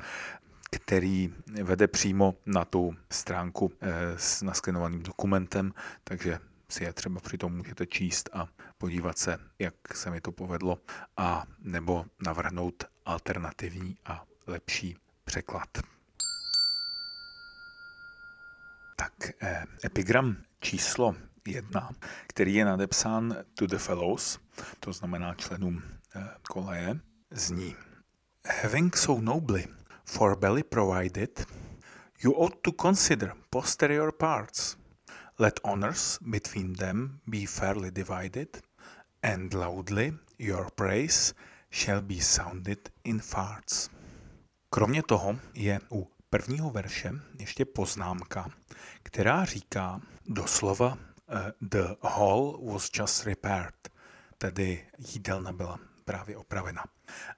Speaker 1: který vede přímo na tu stránku eh, s nasklenovaným dokumentem, takže si je třeba přitom můžete číst a podívat se, jak se mi to povedlo, a nebo navrhnout alternativní a lepší překlad. Tak eh, epigram číslo jedna, který je nadepsán to the fellows, to znamená členům eh, koleje, zní Having so nobly for belly provided, you ought to consider posterior parts. Let honors between them be fairly divided, and loudly your praise shall be sounded in farts. Kromě toho je u prvního verše ještě poznámka, která říká doslova The hall was just repaired, tedy jídelna byla právě opravena.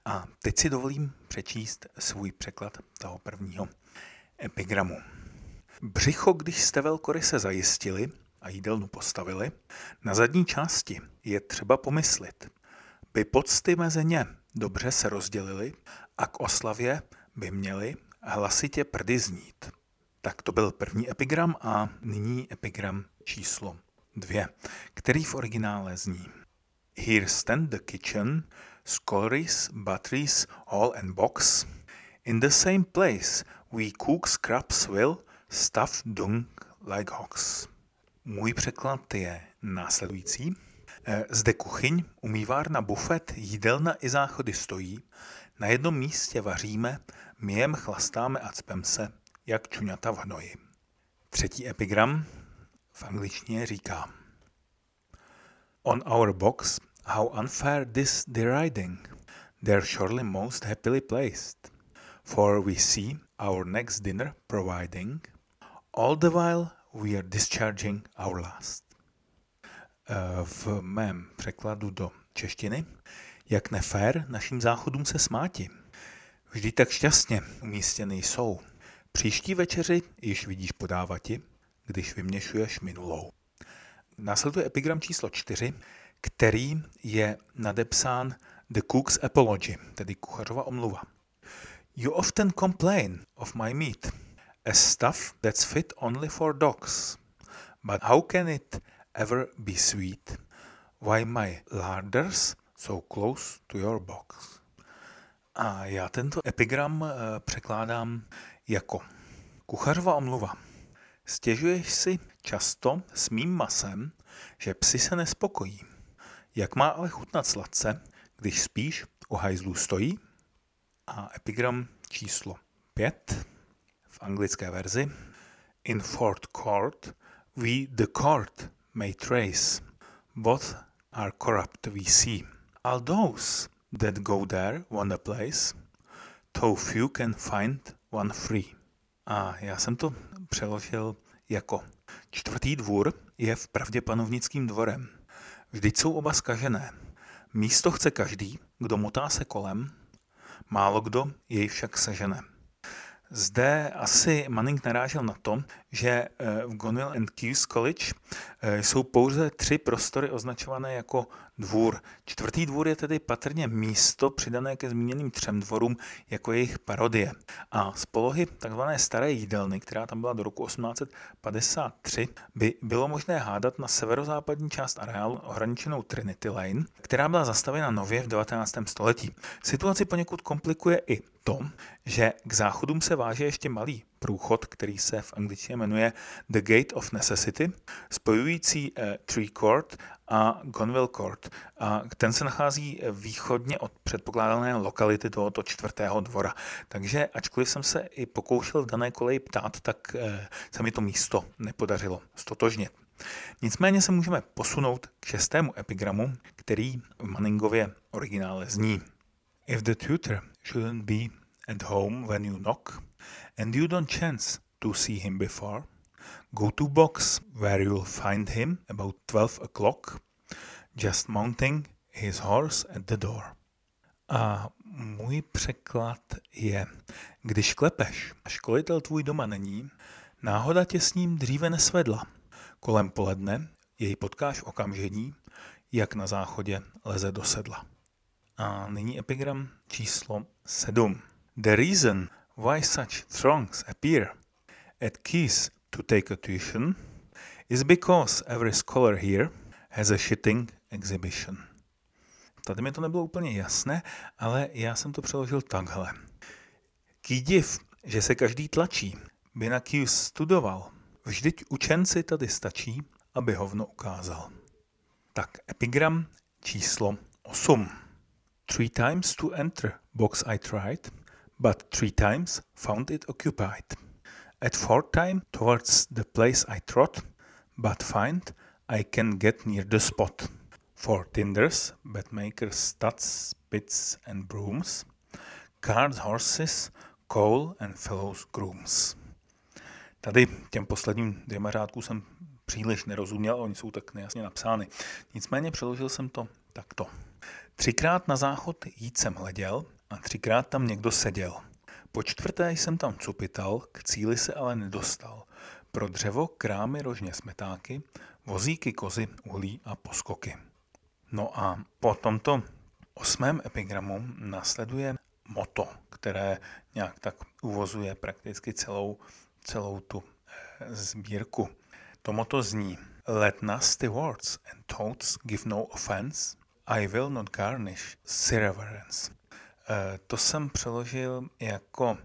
Speaker 1: A teď si dovolím přečíst svůj překlad toho prvního epigramu. Břicho, když jste velkoryse zajistili a jídelnu postavili, na zadní části je třeba pomyslit, by pocty mezi ně dobře se rozdělili a k oslavě by měli hlasitě prdy znít. Tak to byl první epigram a nyní epigram číslo dvě, který v originále zní. Here stand the kitchen, sculleries, batteries, hall and box. In the same place we cook scraps will, stuff dung like hogs. Můj překlad je následující. Eh, zde kuchyň, umývárna, bufet, jídelna i záchody stojí. Na jednom místě vaříme, myjem, chlastáme a cpem se, jak čuňata v hnoji. Třetí epigram v angličtině říká On our box, how unfair this deriding, they're surely most happily placed, for we see our next dinner providing, all the while we are discharging our last. Eh, v mém překladu do češtiny, jak nefér našim záchodům se smáti. Vždy tak šťastně umístěny jsou. Příští večeři již vidíš podávati, když vyměšuješ minulou. Následuje epigram číslo 4, který je nadepsán The Cook's Apology, tedy kuchařova omluva. You often complain of my meat as stuff that's fit only for dogs. But how can it ever be sweet? Why my larders so close to your box? A já tento epigram eh, překládám jako kuchařova omluva. Stěžuješ si často s mým masem, že psi se nespokojí. Jak má ale chutnat sladce, když spíš u hajzlů stojí? A epigram číslo 5 v anglické verzi. In Fort Court we the court may trace. Both are corrupt we see. All those that go there want a place, though few can find one free. A já jsem to přeložil jako čtvrtý dvůr je v pravdě panovnickým dvorem. Vždyť jsou oba skažené. Místo chce každý, kdo motá se kolem, málo kdo jej však sežene. Zde asi Manning narážel na to, že eh, v Gonville and Keyes College eh, jsou pouze tři prostory označované jako dvůr. Čtvrtý dvůr je tedy patrně místo přidané ke zmíněným třem dvorům jako jejich parodie. A z polohy tzv. staré jídelny, která tam byla do roku 1853, by bylo možné hádat na severozápadní část areálu ohraničenou Trinity Lane, která byla zastavena nově v 19. století. Situaci poněkud komplikuje i to, že k záchodům se váže ještě malý průchod, který se v angličtině jmenuje The Gate of Necessity, spojující eh, Tree Court a Gonville Court. A ten se nachází východně od předpokládané lokality tohoto čtvrtého dvora. Takže ačkoliv jsem se i pokoušel dané koleji ptát, tak eh, se mi to místo nepodařilo stotožnit. Nicméně se můžeme posunout k šestému epigramu, který v Manningově originále zní. If the tutor shouldn't be at home when you knock, and you don't chance to see him before, go to box where you'll find him about 12 o'clock, just mounting his horse at the door. A můj překlad je, když klepeš a školitel tvůj doma není, náhoda tě s ním dříve nesvedla. Kolem poledne jej potkáš okamžení, jak na záchodě leze do sedla. A nyní epigram číslo 7. The reason why such throngs appear at Keys to take a tuition is because every scholar here has a shitting exhibition. Tady mi to nebylo úplně jasné, ale já jsem to přeložil takhle. Ký div, že se každý tlačí, by na Keys studoval, Vždyť učenci tady stačí, aby hovno ukázal. Tak epigram číslo 8. Three times to enter box I tried, but three times found it occupied. At fourth time towards the place I trot, but find I can get near the spot. For tinders, bedmakers, studs, spits and brooms, cards, horses, coal and fellows grooms. Tady těm posledním dvěma řádkům jsem příliš nerozuměl, oni jsou tak nejasně napsány. Nicméně přeložil jsem to takto. Třikrát na záchod jít jsem hleděl a třikrát tam někdo seděl. Po čtvrté jsem tam cupital, k cíli se ale nedostal. Pro dřevo, krámy, rožně smetáky, vozíky, kozy, uhlí a poskoky. No a po tomto osmém epigramu následuje moto, které nějak tak uvozuje prakticky celou, celou tu eh, sbírku. To moto zní Let nasty words and thoughts give no offense, I will not garnish severance. Eh, to jsem přeložil jako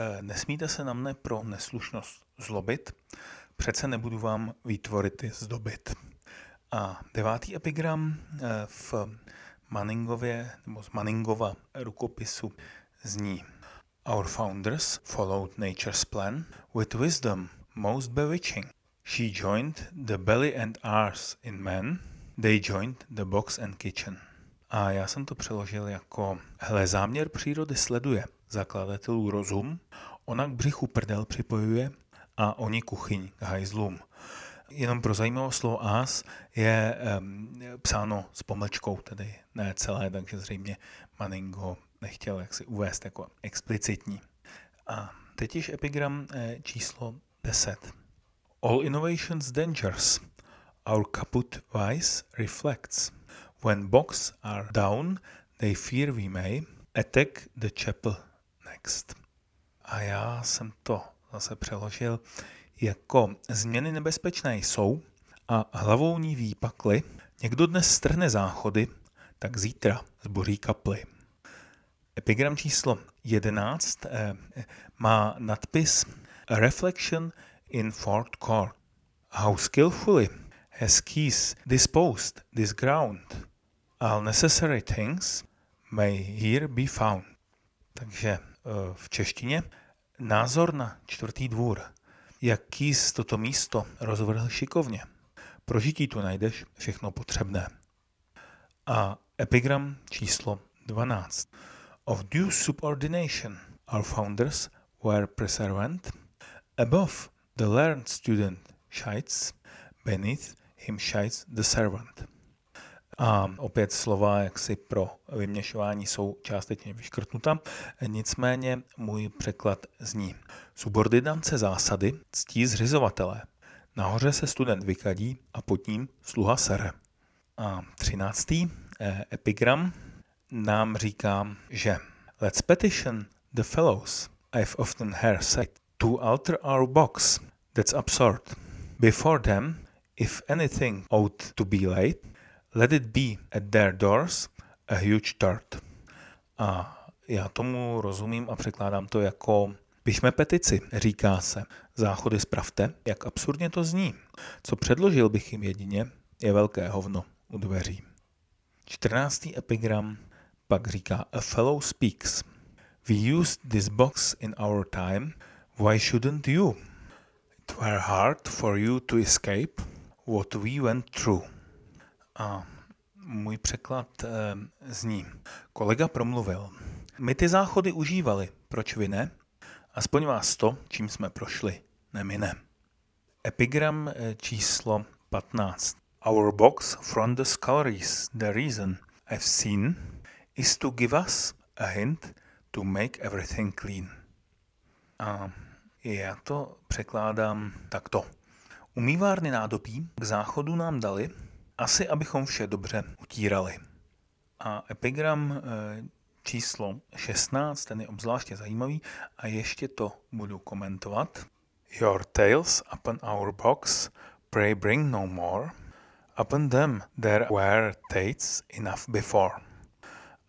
Speaker 1: eh, nesmíte se na mne pro neslušnost zlobit, přece nebudu vám výtvory zdobit. A devátý epigram eh, v Manningově, nebo z Manningova rukopisu zní Our founders followed nature's plan with wisdom most bewitching. She joined the belly and arse in man, they joined the box and kitchen. A já jsem to přeložil jako, hele, záměr přírody sleduje zakladatelů rozum, ona k břichu prdel připojuje a oni kuchyň k hajzlům. Jenom pro zajímavost slovo as je um, psáno s pomlčkou, tedy ne celé, takže zřejmě Manning nechtěl jaksi uvést jako explicitní. A teď již epigram eh, číslo 10. All innovations dangers, our caput vice reflects. When box are down, they fear we may attack the chapel next. A já jsem to zase přeložil jako změny nebezpečné jsou a hlavou ní výpakly, někdo dnes strhne záchody, tak zítra zboří kaply. Epigram číslo 11 eh, má nadpis A reflection in fourth court. How skillfully has keys disposed this ground. All necessary things may here be found. Takže eh, v češtině názor na čtvrtý dvůr – jak kýs toto místo rozvrhl šikovně. Pro žití tu najdeš všechno potřebné. A epigram číslo 12. Of due subordination, our founders were preservant. Above the learned student shites, beneath him shites the servant. A opět slova jaksi pro vyměšování jsou částečně vyškrtnuta, nicméně můj překlad zní. Subordinance zásady ctí zřizovatele. Nahoře se student vykadí a pod ním sluha sere. A třináctý eh, epigram nám říká, že Let's petition the fellows I've often heard said to alter our box. That's absurd. Before them, if anything ought to be late, Let it be at their doors a huge tart. A já tomu rozumím a překládám to jako Pišme petici, říká se. Záchody spravte, jak absurdně to zní. Co předložil bych jim jedině, je velké hovno u dveří. 14. epigram pak říká A fellow speaks. We used this box in our time, why shouldn't you? It were hard for you to escape what we went through. A můj překlad e, zní. Kolega promluvil. My ty záchody užívali, proč vy ne? Aspoň vás to, čím jsme prošli, nemine. Epigram eh, číslo 15. Our box from the sculleries, the reason I've seen, is to give us a hint to make everything clean. A já to překládám takto. Umývárny nádobí k záchodu nám dali, asi abychom vše dobře utírali. A epigram eh, číslo 16, ten je obzvláště zajímavý a ještě to budu komentovat. Your tales upon our box, pray bring no more. Upon them there were tates enough before.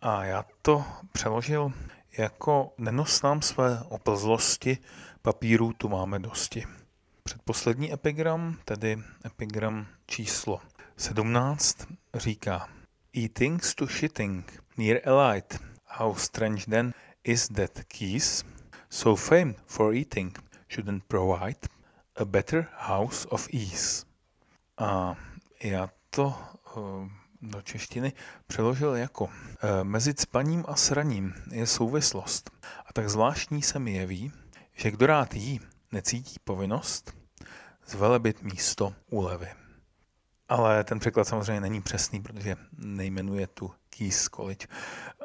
Speaker 1: A já to přeložil jako nenos nám své oplzlosti, papíru tu máme dosti. Předposlední epigram, tedy epigram číslo 17, říká Eatings to shitting near a light. How strange then is that keys, so famed for eating, shouldn't provide a better house of ease. A já to uh, do češtiny přeložil jako e, Mezi spaním a sraním je souvislost a tak zvláštní se mi jeví, že kdo rád jí, necítí povinnost zvelebit místo úlevy. Ale ten překlad samozřejmě není přesný, protože nejmenuje tu Keys College.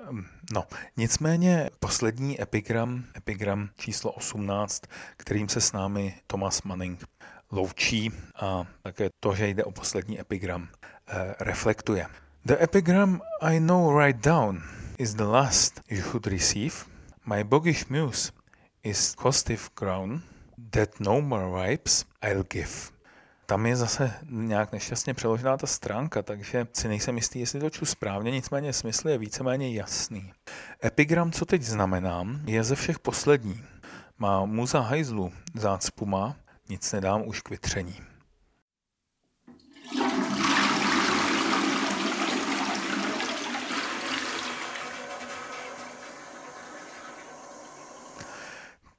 Speaker 1: Ehm, no, nicméně poslední epigram, epigram číslo 18, kterým se s námi Thomas Manning loučí a také to, že jde o poslední epigram, eh, reflektuje. The epigram I know write down is the last you should receive. My bogish muse is costive crown that no more vibes I'll give. Tam je zase nějak nešťastně přeložená ta stránka, takže si nejsem jistý, jestli to čtu správně, nicméně smysl je víceméně jasný. Epigram, co teď znamenám, je ze všech poslední. Má muza hajzlu zácpu má, nic nedám už k vytření.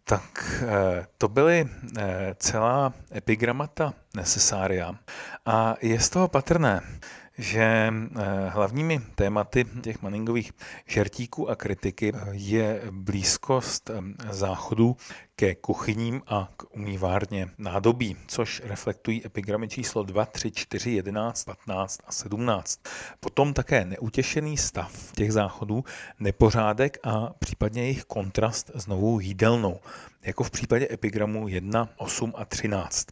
Speaker 1: Tak eh, to byly eh, celá epigramata necessária a je z toho patrné, že eh, hlavními tématy těch Manningových žertíků a kritiky je blízkost záchodů ke kuchyním a k umývárně nádobí, což reflektují epigramy číslo 2, 3, 4, 11, 15 a 17. Potom také neutěšený stav těch záchodů, nepořádek a případně jejich kontrast s novou jídelnou jako v případě epigramu 1, 8 a 13.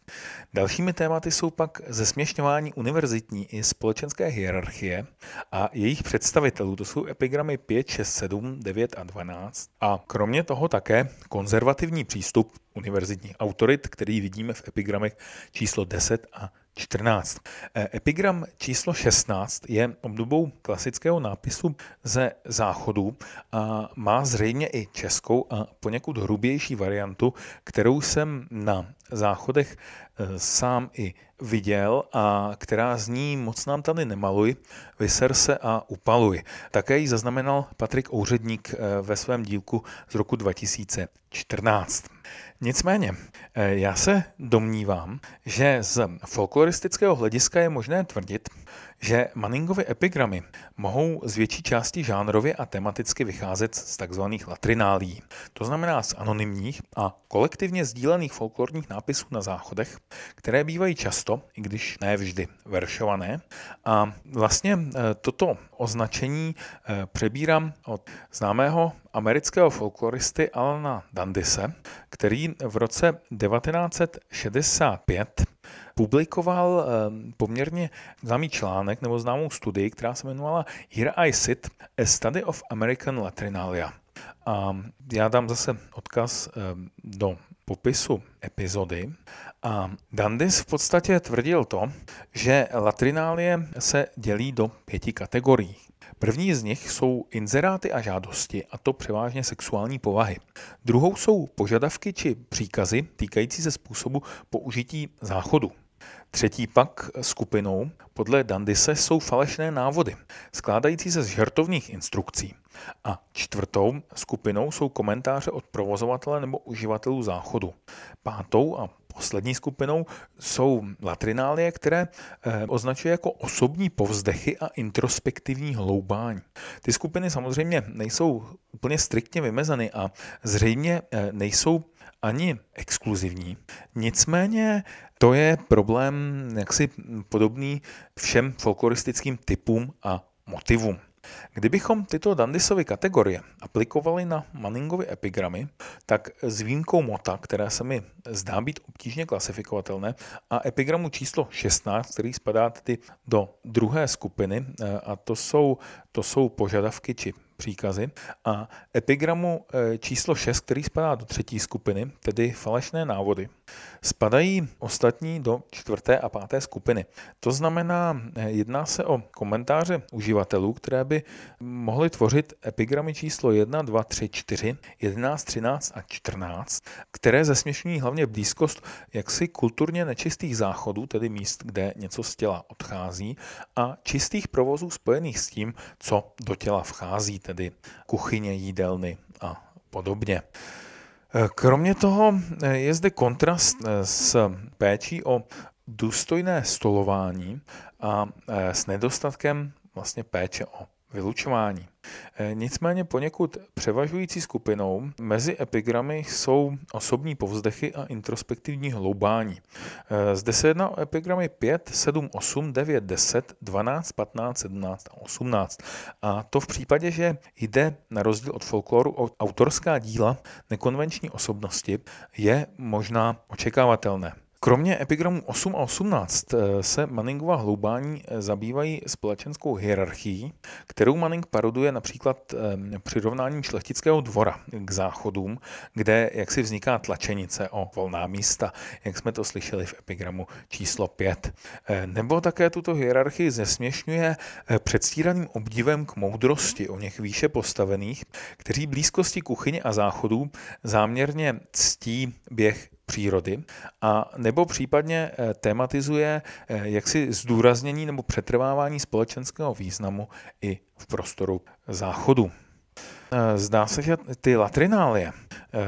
Speaker 1: Dalšími tématy jsou pak zesměšňování univerzitní i společenské hierarchie a jejich představitelů, to jsou epigramy 5, 6, 7, 9 a 12. A kromě toho také konzervativní přístup univerzitních autorit, který vidíme v epigramech číslo 10 a 14. E, epigram číslo 16 je obdobou klasického nápisu ze záchodu a má zřejmě i českou a poněkud hrubější variantu, kterou jsem na záchodech e, sám i viděl a která zní moc nám tady nemaluj, vyser se a upaluj. Také ji zaznamenal Patrik Ouředník e, ve svém dílku z roku 2014. Nicméně, eh, já se domnívám, že z folkloristického hlediska je možné tvrdit, že Manningovy epigramy mohou z větší části žánrově a tematicky vycházet z tzv. latrinálí, to znamená z anonymních a kolektivně sdílených folklorních nápisů na záchodech, které bývají často, i když ne vždy, veršované. A vlastně eh, toto označení eh, přebírám od známého amerického folkloristy Alana Dandise, který v roce 1965 publikoval ehm, poměrně známý článek nebo známou studii, která se jmenovala Here I Sit, a Study of American Latrinalia. A já dám zase odkaz ehm, do popisu epizody. A Dandis v podstatě tvrdil to, že latrinálie se dělí do pěti kategorií. První z nich jsou inzeráty a žádosti, a to převážně sexuální povahy. Druhou jsou požadavky či příkazy týkající se způsobu použití záchodu. Třetí pak skupinou podle Dandise jsou falešné návody, skládající se z žertovních instrukcí. A čtvrtou skupinou jsou komentáře od provozovatele nebo uživatelů záchodu. Pátou a poslední skupinou jsou latrinálie, které eh, označuje jako osobní povzdechy a introspektivní hloubání. Ty skupiny samozřejmě nejsou úplně striktně vymezeny a zřejmě eh, nejsou ani exkluzivní. Nicméně to je problém jaksi podobný všem folkloristickým typům a motivům. Kdybychom tyto Dandisovy kategorie aplikovali na Manningovy epigramy, tak s výjimkou mota, které se mi zdá být obtížně klasifikovatelné, a epigramu číslo 16, který spadá tedy do druhé skupiny, a to jsou, to jsou požadavky či příkazy a epigramu eh, číslo 6, který spadá do třetí skupiny, tedy falešné návody. Spadají ostatní do čtvrté a páté skupiny. To znamená, eh, jedná se o komentáře uživatelů, které by mohly tvořit epigramy číslo 1, 2, 3, 4, 11, 13 a 14, které zesměšňují hlavně blízkost jaksi kulturně nečistých záchodů, tedy míst, kde něco z těla odchází, a čistých provozů spojených s tím, co do těla vchází, tedy kuchyně, jídelny a podobně. Kromě toho je zde kontrast s péčí o důstojné stolování a s nedostatkem vlastně péče o vylučování. E, nicméně poněkud převažující skupinou mezi epigramy jsou osobní povzdechy a introspektivní hloubání. E, zde se jedná o epigramy 5, 7, 8, 9, 10, 12, 15, 17 a 18. A to v případě, že jde na rozdíl od folkloru o autorská díla nekonvenční osobnosti, je možná očekávatelné. Kromě epigramů 8 a 18 eh, se Manningova hloubání eh, zabývají společenskou hierarchií, kterou Manning paroduje například eh, přirovnáním šlechtického dvora k záchodům, kde jak si vzniká tlačenice o volná místa, jak jsme to slyšeli v epigramu číslo 5. Nebo také tuto hierarchii zesměšňuje předstíraným obdivem k moudrosti o něch výše postavených, kteří blízkosti kuchyně a záchodů záměrně ctí běh přírody a nebo případně eh, tematizuje eh, jaksi zdůraznění nebo přetrvávání společenského významu i v prostoru záchodu. Eh, zdá se, že ty latrinálie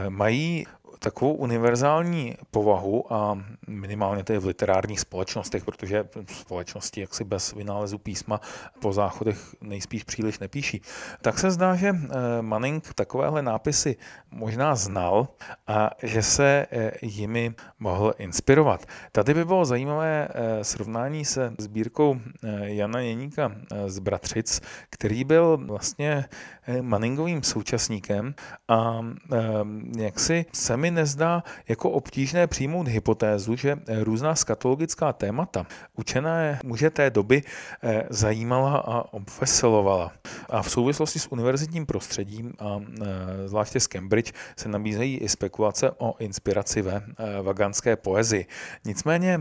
Speaker 1: mají takovou univerzální povahu a minimálně to je v literárních společnostech, protože společnosti jaksi bez vynálezu písma po záchodech nejspíš příliš nepíší. Tak se zdá, že eh, Manning takovéhle nápisy možná znal a že se eh, jimi mohl inspirovat. Tady by bylo zajímavé eh, srovnání se sbírkou Jana Jeníka z Bratřic, který byl vlastně Manningovým současníkem a jak si se mi nezdá jako obtížné přijmout hypotézu, že různá skatologická témata učené muže té doby eh, zajímala a obveselovala. A v souvislosti s univerzitním prostředím a eh, zvláště z Cambridge se nabízejí i spekulace o inspiraci ve eh, vaganské poezii. Nicméně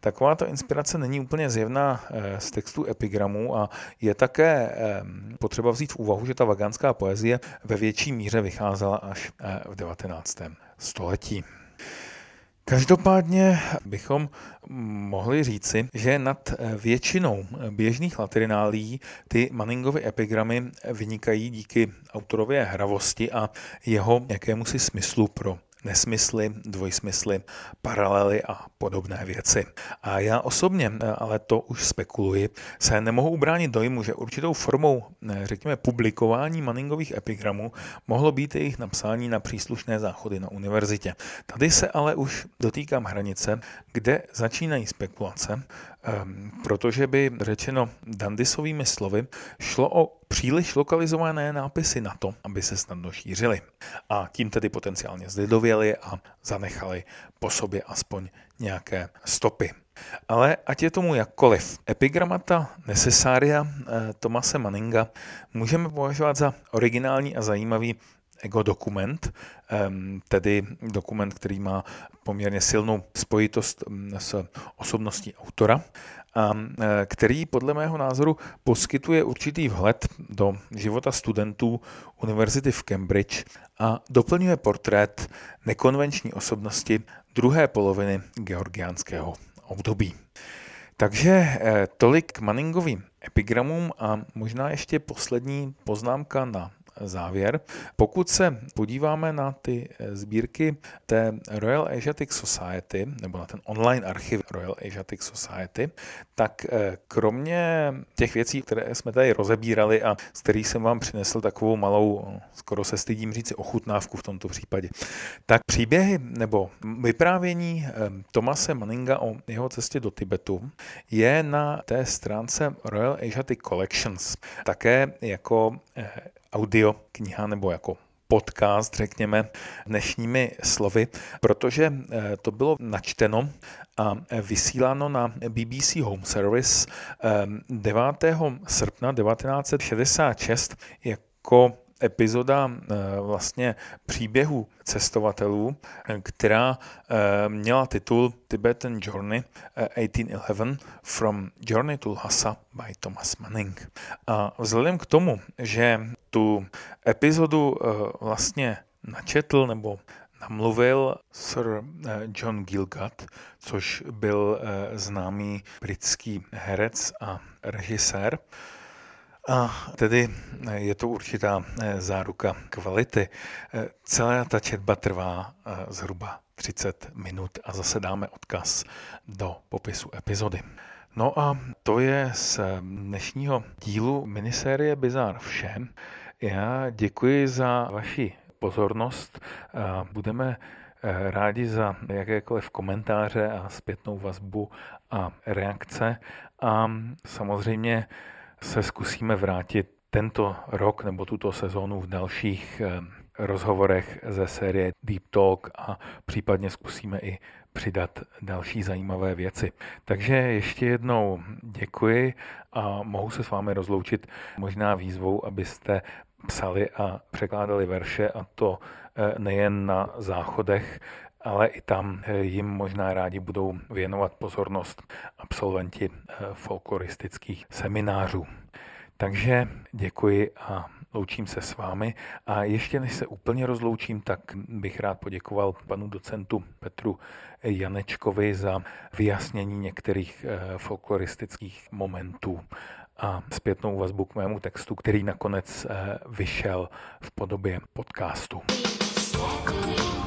Speaker 1: takováto inspirace není úplně zjevná z textu epigramů a je také potřeba vzít v úvahu, že ta vagánská poezie ve větší míře vycházela až v 19. století. Každopádně bychom mohli říci, že nad většinou běžných latrinálí ty Manningovy epigramy vynikají díky autorově hravosti a jeho jakému si smyslu pro nesmysly, dvojsmysly, paralely a podobné věci. A já osobně, ale to už spekuluji, se nemohu ubránit dojmu, že určitou formou, řekněme, publikování Manningových epigramů mohlo být jejich napsání na příslušné záchody na univerzitě. Tady se ale už dotýkám hranice, kde začínají spekulace, protože by řečeno Dandisovými slovy šlo o příliš lokalizované nápisy na to, aby se snadno šířily. A tím tedy potenciálně zlidověli a zanechali po sobě aspoň nějaké stopy. Ale ať je tomu jakkoliv, epigramata necessaria eh, Tomase Manninga můžeme považovat za originální a zajímavý ego dokument, tedy dokument, který má poměrně silnou spojitost mm, s osobností autora a e, který podle mého názoru poskytuje určitý vhled do života studentů univerzity v Cambridge a doplňuje portrét nekonvenční osobnosti druhé poloviny georgiánského období. Takže e, tolik k Manningovým epigramům a možná ještě poslední poznámka na závěr. Pokud se podíváme na ty eh, sbírky té Royal Asiatic Society, nebo na ten online archiv Royal Asiatic Society, tak eh, kromě těch věcí, které jsme tady rozebírali a z kterých jsem vám přinesl takovou malou, eh, skoro se stydím říci, ochutnávku v tomto případě, tak příběhy nebo vyprávění Tomase Manninga o jeho cestě do Tibetu je na té stránce Royal Asiatic Collections také jako audio kniha nebo jako podcast, řekněme, dnešními slovy, protože eh, to bylo načteno a vysíláno na BBC Home Service 9. Eh, srpna 1966 jako epizoda eh, vlastně příběhu cestovatelů, která eh, měla titul Tibetan Journey 1811 eh, From Journey to Lhasa by Thomas Manning. A vzhledem k tomu, že tu epizodu vlastně načetl nebo namluvil Sir John Gilgud, což byl známý britský herec a režisér, a tedy eh, je to určitá eh, záruka kvality. Eh, celá ta četba trvá zhruba 30 minut a zase dáme odkaz do popisu epizody. No a to je z dnešního dílu minisérie Bizar vše. Já děkuji za vaši pozornost. Budeme rádi za jakékoliv komentáře a zpětnou vazbu a reakce. A samozřejmě se zkusíme vrátit tento rok nebo tuto sezónu v dalších eh, rozhovorech ze série Deep Talk a případně zkusíme i přidat další zajímavé věci. Takže ještě jednou děkuji a mohu se s vámi rozloučit možná výzvou, abyste psali a překládali verše a to eh, nejen na záchodech, ale i tam eh, jim možná rádi budou věnovat pozornost absolventi eh, folkloristických seminářů. Takže děkuji a loučím se s vámi. A ještě než se úplně rozloučím, tak bych rád poděkoval panu docentu Petru Janečkovi za vyjasnění některých eh, folkloristických momentů a zpětnou vazbu k mému textu, který nakonec vyšel v podobě podcastu. Světlý.